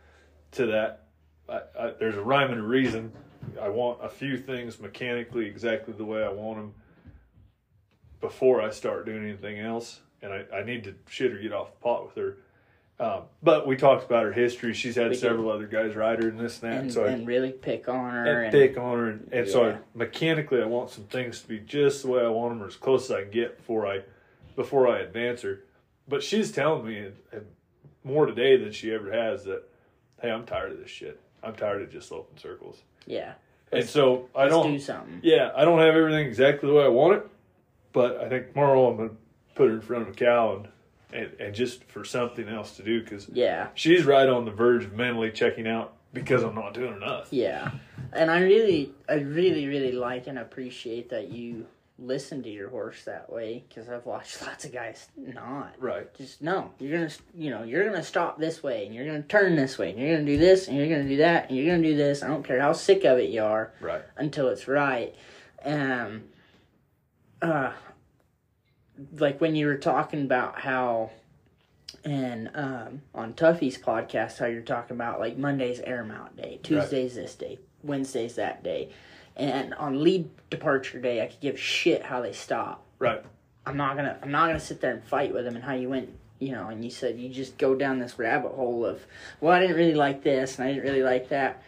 to that. I, I, there's a rhyme and a reason. I want a few things mechanically exactly the way I want them before I start doing anything else, and I, I need to shit or get off the pot with her. Um, but we talked about her history. She's had We did. several other guys ride her and this and that. And, so I, and really pick on her and pick on her, and, and so I, mechanically, I want some things to be just the way I want them, or as close as I can get before I before I advance her. But she's telling me and, and more today than she ever has that, hey, I'm tired of this shit. I'm tired of just open circles. yeah. And so I Let's don't. do something. Yeah, I don't have everything exactly the way I want it, but I think tomorrow I'm gonna put her in front of a cow and and, and just for something else to do because Yeah. she's right on the verge of mentally checking out because I'm not doing enough. Yeah, and I really, I really, really like and appreciate that you listen to your horse that way because I've watched lots of guys not. Right. Just no, you're gonna, you know, you're gonna stop this way and you're gonna turn this way and you're gonna do this and you're gonna do that and you're gonna do this. I don't care how sick of it you are Right. until it's right. Um, uh, like when you were talking about how, and um, on Tuffy's podcast, how you're talking about like Monday's air mount day, Tuesday's this day, Wednesday's that day, and on lead departure day, I could give shit how they stop. Right. I'm not gonna, I'm not gonna sit there and fight with them and how you went. You know, and you said you just go down this rabbit hole of, well, I didn't really like this and I didn't really like that.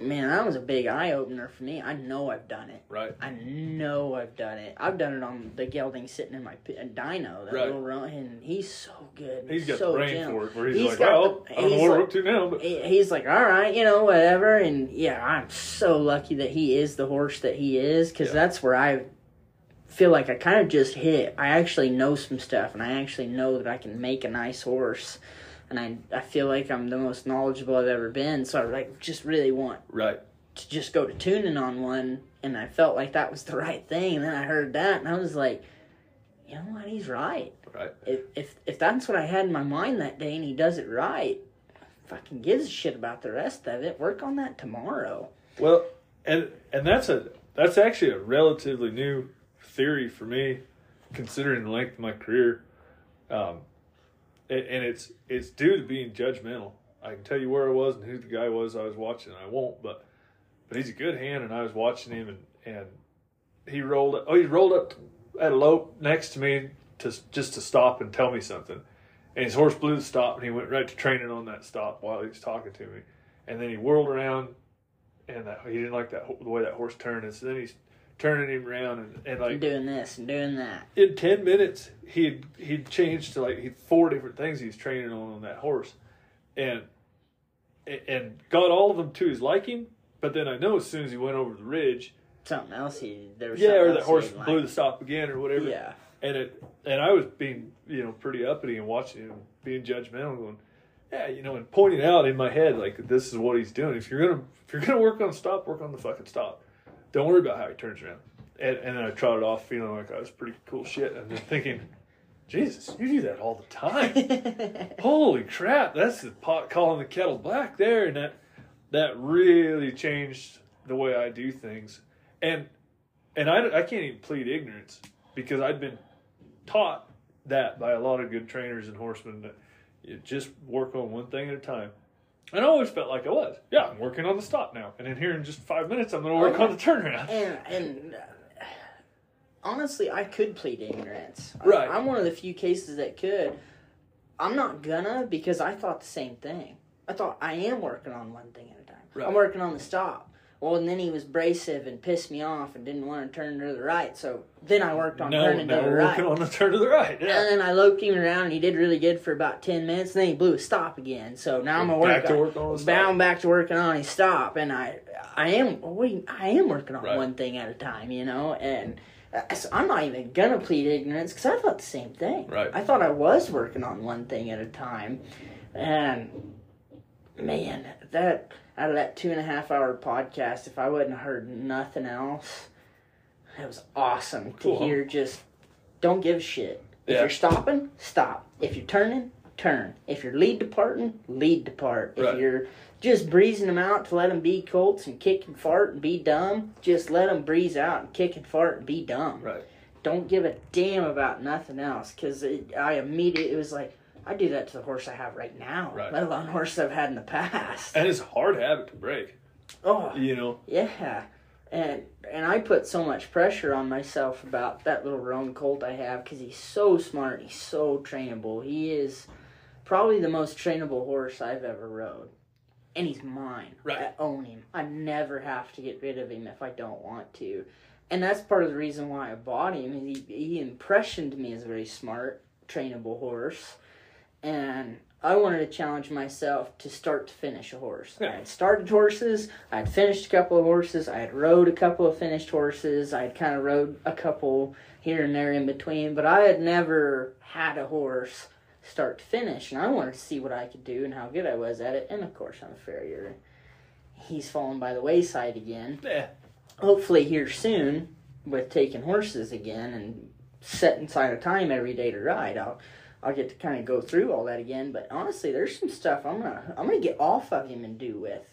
Man, that was a big eye opener for me. I know I've done it. Right. I know I've done it. I've done it on the gelding sitting in my pi- uh, dyno, that Right. little run, and he's so good. He's got so the brain gentle. for it, where he's, He's like, well, the- I don't know what we're like- up to now, but He's like, all right, you know, whatever. And yeah, I'm so lucky that he is the horse that he is because Yeah. that's where I feel like I kind of just hit. I actually know some stuff, and I actually know that I can make a nice horse. And I, I feel like I'm the most knowledgeable I've ever been. So I like just really want right. to just go to tuning on one and I felt like that was the right thing and then I heard that and I was like you know what he's right Right. if if if that's what I had in my mind that day and he does it right fucking gives a shit about the rest of it work on that tomorrow Well, and and that's a that's actually a relatively new theory for me, considering the length of my career. Um, and, it's it's due to being judgmental. I can tell you where I was and who the guy was I was watching. I won't, but but he's a good hand, and I was watching him, and and he rolled. Oh, he rolled up at a lope next to me to just to stop and tell me something. And his horse blew the stop, and he went right to training on that stop while he was talking to me. And then he whirled around, and that he didn't like that the way that horse turned. And so then he's turning him around, and, and like doing this and doing that in ten minutes, he'd he'd changed to like he four different things he's training on on that horse, and and got all of them to his liking. But then I know as soon as he went over the ridge, something else. He there was yeah, or that horse blew like. the stop again or whatever. Yeah, And it and I was being you know pretty uppity and watching him being judgmental, going, yeah, you know, and pointing out in my head like this is what he's doing. If you're gonna if you're gonna work on stop, work on the fucking stop. Don't worry about how he turns around. And and then I trotted off feeling like I was pretty cool shit, and then thinking, Jesus, you do that all the time. Holy crap, that's the pot calling the kettle black there, and that that really changed the way I do things. And and I, I can't even plead ignorance because I'd been taught that by a lot of good trainers and horsemen that you just work on one thing at a time. And I always felt like I was. Yeah, I'm working on the stop now, and in here in just five minutes, I'm going to work Okay. on the turnaround. and and uh, honestly, I could plead ignorance. I- Right. I'm one of the few cases that could. I'm not gonna because I thought the same thing. I thought I am working on one thing at a time. Right. I'm working on the stop. Well, and then he was abrasive and pissed me off and didn't want to turn to the right. So then I worked on No, turning now to the right. working on the turn to the right. Yeah. And then I loped him around and he did really good for about 10 minutes. And then he blew a stop again. So now I'm going Back to to work work on on, bound back to working on his stop. And I I am wait, I am working on Right. one thing at a time, you know? And uh, so I'm not even going to plead ignorance because I thought the same thing. Right. I thought I was working on one thing at a time. And man, that out of that two and a half hour podcast, if I wouldn't have heard nothing else, it was awesome Cool. to hear just don't give a shit. If Yeah. you're stopping, stop. If you're turning, turn. If you're lead departing, lead depart. If Right. you're just breezing them out to let them be colts and kick and fart and be dumb, just let them breeze out and kick and fart and be dumb. Right. Don't give a damn about nothing else because I immediately, it was like, I do that to the horse I have right now, Right. let alone horses I've had in the past. And it's a hard habit to break. Oh, You know. yeah, and and I put so much pressure on myself about that little roan colt I have because he's so smart. He's so trainable. He is probably the most trainable horse I've ever rode, and he's mine. Right. I own him. I never have to get rid of him if I don't want to, and that's part of the reason why I bought him. He he impressioned me as a very smart, trainable horse, and I wanted to challenge myself to start to finish a horse. Yeah. I had started horses, I had finished a couple of horses, I had rode a couple of finished horses, I had kind of rode a couple here and there in between, but I had never had a horse start to finish, and I wanted to see what I could do and how good I was at it, and of course I'm a farrier. He's fallen by the wayside again Yeah. hopefully here soon with taking horses again and setting aside a time every day to ride i'll i'll get to kind of go through all that again but honestly there's some stuff i'm gonna i'm gonna get off of him and do with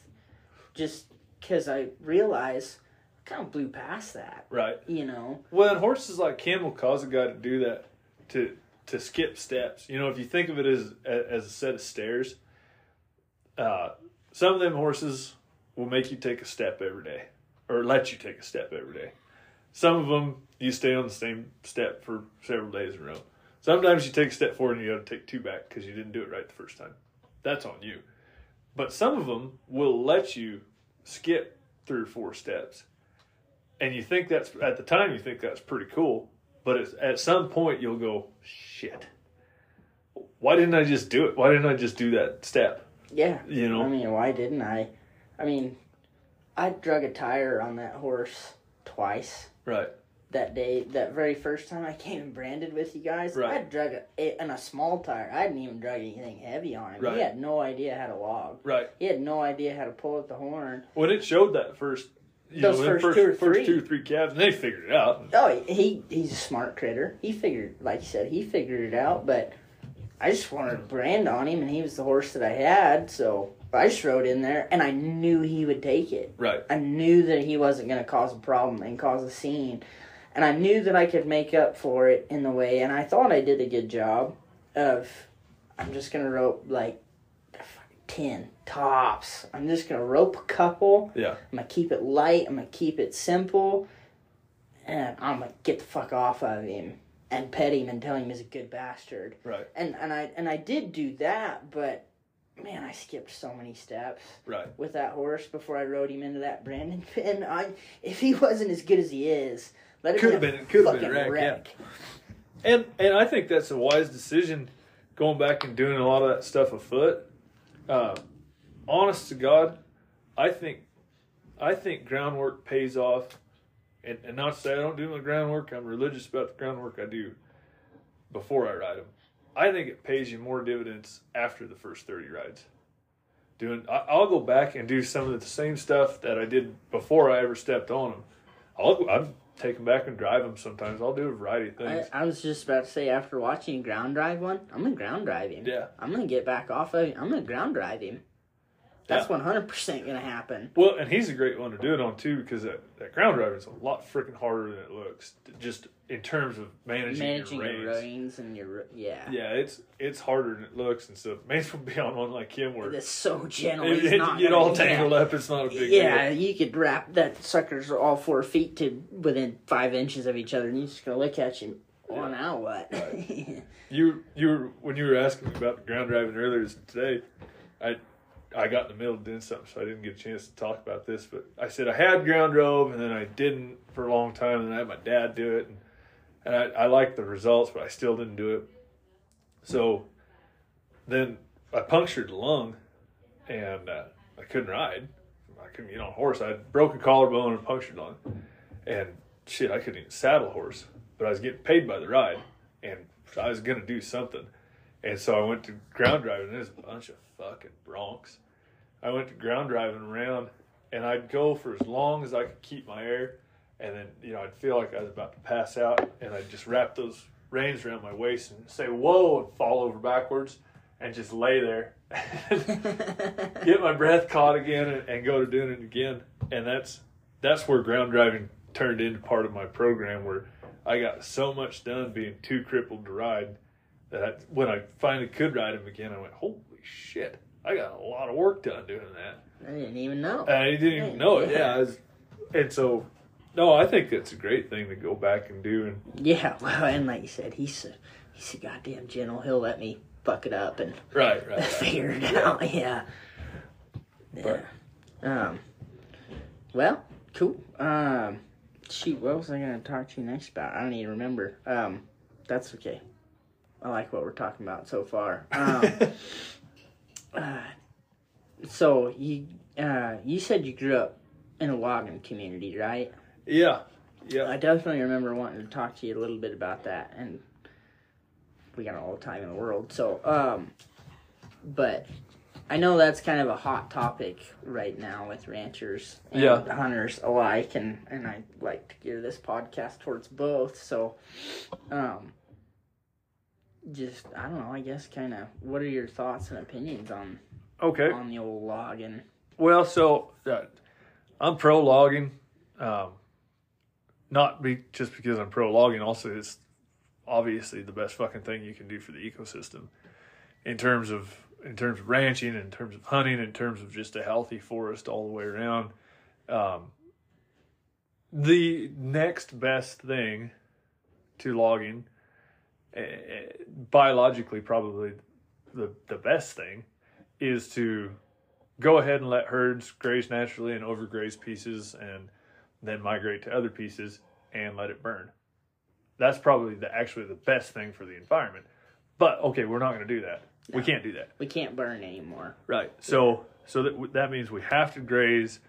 just because i realize I kind of blew past that Right. you know Well, and horses like him will cause a guy to do that, to to skip steps. You know, if you think of it as as a set of stairs, uh, some of them horses will make you take a step every day, or let you take a step every day. Some of them you stay on the same step for several days in a row. Sometimes you take a step forward and you got to take two back because you didn't do it right the first time. That's on you. But some of them will let you skip three or four steps. And you think that's at the time you think that's pretty cool but it's, at some point you'll go shit. Why didn't i just do it? Why didn't i just do that step? Yeah. You know? I mean why didn't i? I mean i drug a tire on that horse twice. Right that day, that very first time I came and branded with you guys, Right. I drug a, it in a small tire. I hadn't even drug anything heavy on him. Right. He had no idea how to log. right He had no idea how to pull at the horn. when it showed that first you Those know, them first two or first three. two or three calves and they figured it out Oh, he he's a smart critter. He figured, like you said, he figured it out. But I just wanted to brand on him, and he was the horse that I had. So I just rode in there, and I knew he would take it. right I knew that he wasn't going to cause a problem and cause a scene. And I knew that I could make up for it in the way, and I thought I did a good job of, I'm just going to rope like 10 tops. I'm just going to rope a couple. yeah I'm going to keep it light. I'm going to keep it simple. And I'm going to get the fuck off of him and pet him and tell him he's a good bastard. right And, and, I, and I did do that, but man, I skipped so many steps right with that horse before I rode him into that branding pen. I if he wasn't as good as he is, let him Could've be a been- could've been fucking wrecked, yeah. wreck. and and i think that's a wise decision going back and doing a lot of that stuff afoot uh, honest to god i think i think groundwork pays off and, and not to say I don't do my groundwork. I'm religious about the groundwork I do before I ride them. I think it pays you more dividends after the first 30 rides. Doing, I, I'll go back and do some of the same stuff that I did before I ever stepped on them. I'll, I'll take them back and drive them sometimes. I'll do a variety of I, things. I was just about to say after watching ground drive one, I'm gonna ground drive him. Yeah. I'm gonna get back off of him. I'm gonna ground drive him. That's one hundred percent gonna happen. Well, and he's a great one to do it on too because that, that ground driver is a lot freaking harder than it looks. Just in terms of managing, Managing your your reins. reins and your yeah. Yeah, it's it's harder than it looks, and stuff. may as well be on one like him where It's so gentle. he's you not all tangled up, it's not a big Yeah, deal. you could wrap that suckers all four feet to within five inches of each other, and you're just gonna look at you. Well, now what? You you were when you were asking me about the ground driving earlier today, I I got in the middle of doing something, so I didn't get a chance to talk about this. But I said I had ground drove, and then I didn't for a long time, and then I had my dad do it, and, and I, I liked the results, but I still didn't do it. So then I punctured the lung, and uh, I couldn't ride. I couldn't get on a horse. I had broken collarbone and punctured lung, and shit, I couldn't even saddle a horse. But I was getting paid by the ride, and I was gonna do something. And so I went to ground driving. There's a bunch of fucking broncs. I went to ground driving around, and I'd go for as long as I could keep my air, and then you know I'd feel like I was about to pass out, and I'd just wrap those reins around my waist and say "whoa" and fall over backwards, and just lay there, and get my breath caught again, and, and go to doing it again. And that's that's where ground driving turned into part of my program, where I got so much done being too crippled to ride that I, when I finally could ride him again, I went, "Holy shit! I got a lot of work done doing that." I didn't even know. And I didn't even know it. Yeah, I was, and so no, I think that's a great thing to go back and do. And Yeah, well, and like you said, he's a, he's a goddamn gentle. He'll let me fuck it up and right, right. figure it out. Yeah. Yeah. Um. Well, cool. Um. Shoot, what was I gonna talk to you next about? I don't even remember. Um. That's okay. I like what we're talking about so far. Um. uh, so you uh you said you grew up in a logging community, right? yeah, yeah, I definitely remember wanting to talk to you a little bit about that, and we got all the time in the world. So, um, but I know that's kind of a hot topic right now with ranchers and Yeah. hunters alike, and and I like to gear this podcast towards both. So, um, just I don't know. I guess kind of what are your thoughts and opinions on okay. on the old logging? Well, so uh, I'm pro logging, um, not be just because I'm pro logging. Also, it's obviously the best fucking thing you can do for the ecosystem in terms of in terms of ranching, in terms of hunting, in terms of just a healthy forest all the way around. Um, the next best thing to logging, biologically probably the the best thing, is to go ahead and let herds graze naturally and overgraze pieces and then migrate to other pieces and let it burn. That's probably the actually the best thing for the environment. But okay, we're not going to do that. We can't do that. We can't burn anymore. Right. So so that that means we have to graze.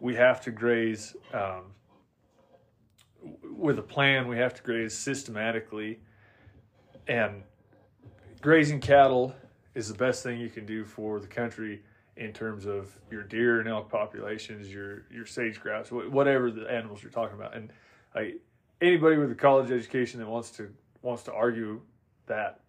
We have to graze um, with a plan. We have to graze systematically, and grazing cattle is the best thing you can do for the country in terms of your deer and elk populations, your your sage grouse, whatever the animals you're talking about. And like anybody with a college education that wants to wants to argue that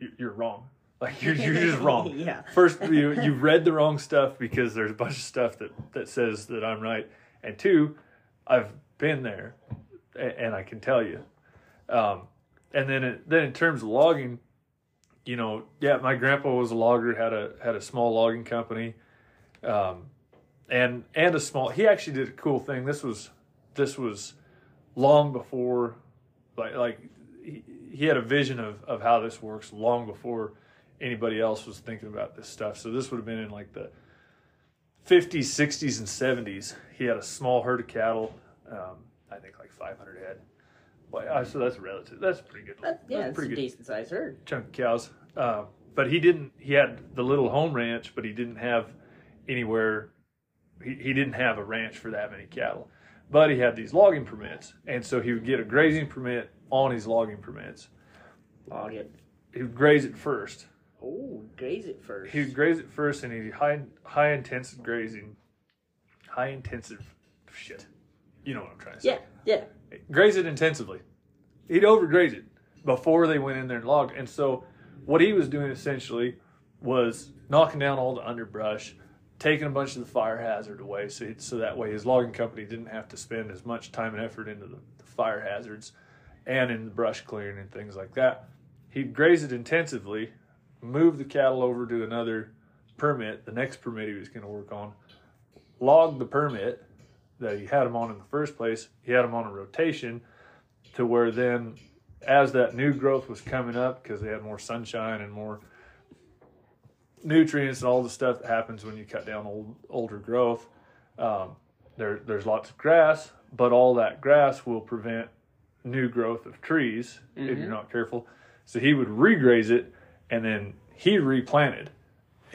you- you're wrong. Like you're, you're just wrong. yeah. First, you you've read the wrong stuff because there's a bunch of stuff that that says that I'm right, and two, I've been there, and, and I can tell you. Um, and then it, then in terms of logging, you know, yeah, my grandpa was a logger, had a had a small logging company, um, and and a small. He actually did a cool thing. This was this was long before, like like he, he had a vision of of how this works long before anybody else was thinking about this stuff. So this would have been in like the 50s, 60s, and 70s. He had a small herd of cattle, um, I think like 500 head. Well, uh, so that's relative. That's pretty good. That, yeah, That's it's a good decent sized herd. chunk of cows. Uh, but he didn't. He had the little home ranch, but he didn't have anywhere. He, he didn't have a ranch for that many cattle. but he had these logging permits, and so he would get a grazing permit on his logging permits. Log it. He would graze it first. Oh, graze it first. He would graze it first, and he high high intensive grazing, high intensive shit. You know what I'm trying to say. yeah, yeah. Graze it intensively. He'd overgraze it before they went in there and logged. And so, what he was doing essentially was knocking down all the underbrush, taking a bunch of the fire hazard away, so so that way his logging company didn't have to spend as much time and effort into the, the fire hazards and in the brush clearing and things like that. He'd graze it intensively, move the cattle over to another permit, the next permit he was going to work on, log the permit that he had them on in the first place. He had them on a rotation to where then, as that new growth was coming up, because they had more sunshine and more nutrients and all the stuff that happens when you cut down old older growth, um, there there's lots of grass, but all that grass will prevent new growth of trees if you're not careful. So he would regraze it, and then he replanted.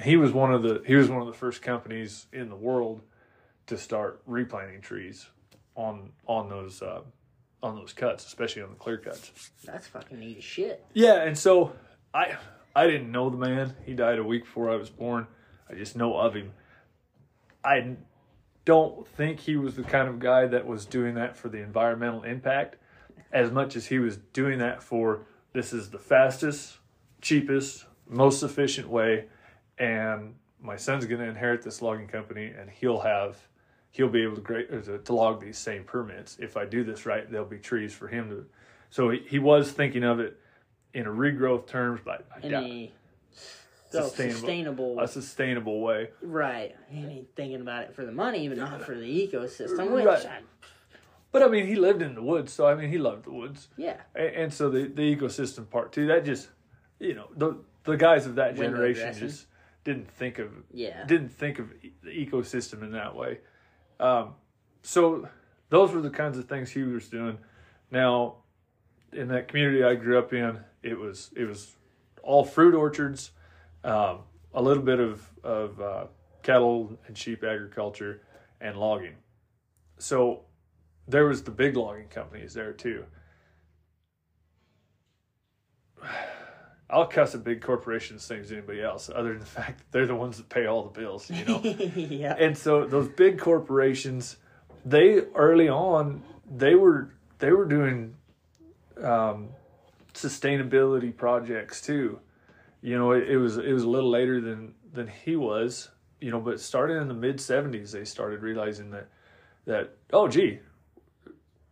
He was one of the he was one of the first companies in the world to start replanting trees on on those uh, on those cuts, especially on the clear cuts. That's fucking neat as shit. Yeah, and so I I didn't know the man. He died a week before I was born. I just know of him. I don't think he was the kind of guy that was doing that for the environmental impact as much as he was doing that for this is the fastest, cheapest, most efficient way and my son's going to inherit this logging company and he'll have he'll be able to, gra- uh, to to log these same permits if i do this right there'll be trees for him to so he, he was thinking of it in a regrowth terms but I In doubt- a Sustainable. sustainable, a sustainable way right. He ain't thinking about it for the money, but not for the ecosystem. Which, Right. I, but i mean he lived in the woods so i mean he loved the woods yeah, and, and so the, the ecosystem part too that just you know the the guys of that Window generation dressing. just didn't think of yeah. didn't think of the ecosystem in that way. Um, so those were the kinds of things he was doing. Now, in that community I grew up in, it was it was all fruit orchards, um, a little bit of of uh, cattle and sheep agriculture, and logging. So there was the big logging companies there too. I'll cuss at big corporations same as anybody else, other than the fact that they're the ones that pay all the bills, you know. yeah. and so those big corporations, they early on they were they were doing um, sustainability projects too. You know, it, it was it was a little later than than he was, you know, but starting in the mid '70s, they started realizing that that oh gee,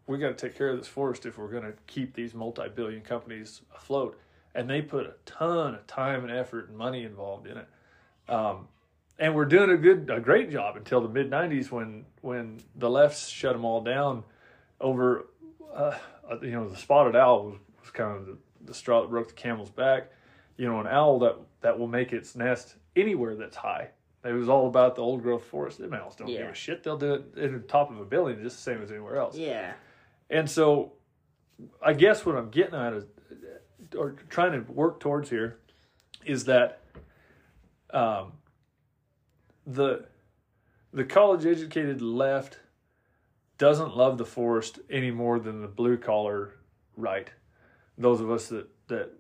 we got to take care of this forest if we're going to keep these multi-billion companies afloat. And they put a ton of time and effort and money involved in it. Um, and we're doing a good, a great job until the mid '90s when when the left shut them all down over, uh, you know, the spotted owl was, was kind of the, the straw that broke the camel's back. You know, an owl that that will make its nest anywhere that's high. It was all about the old growth forest. The owls don't give a shit. They'll do it in the top of a building just the same as anywhere else. yeah. And so, I guess what I'm getting at is, or trying to work towards here, is that, um, the, the college educated left doesn't love the forest any more than the blue collar right. Those of us that that,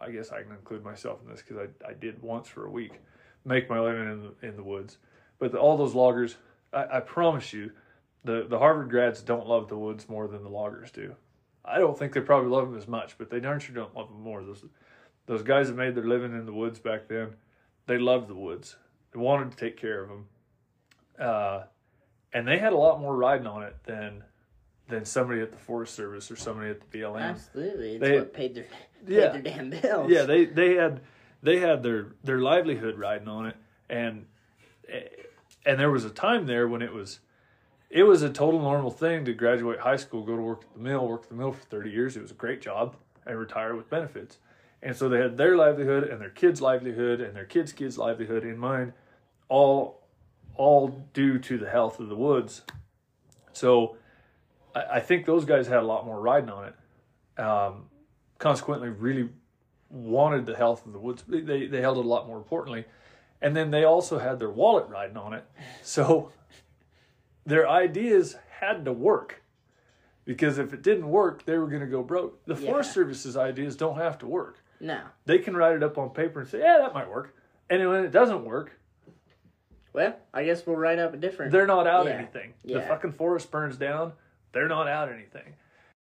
I guess I can include myself in this because I I did once for a week, make my living in the in the woods, but the, all those loggers, I, I promise you, the the Harvard grads don't love the woods more than the loggers do. I don't think they probably love them as much, but they darn sure don't love them more. Those those guys that made their living in the woods back then, they loved the woods. They wanted to take care of them, uh, and they had a lot more riding on it than than somebody at the Forest Service or somebody at the BLM. Absolutely. It's They- what paid their paid Yeah. their damn bills. Yeah, they they had they had their their livelihood riding on it, and and there was a time there when it was it was a total normal thing to graduate high school, go to work at the mill, work at the mill for thirty years. It was a great job, and retire with benefits. And so they had their livelihood and their kids' livelihood and their kids' kids' livelihood in mind, all all due to the health of the woods. So I, I think those guys had a lot more riding on it. Um, consequently, really wanted the health of the woods. They they held it a lot more importantly, and then they also had their wallet riding on it. So their ideas had to work because if it didn't work, they were going to go broke. The Yeah. Forest Service's ideas don't have to work. No. They can write it up on paper and say, "Yeah, that might work." And when it doesn't work, Well, I guess we'll write up a different. they're not out Yeah. anything. The fucking forest burns down, they're not out anything.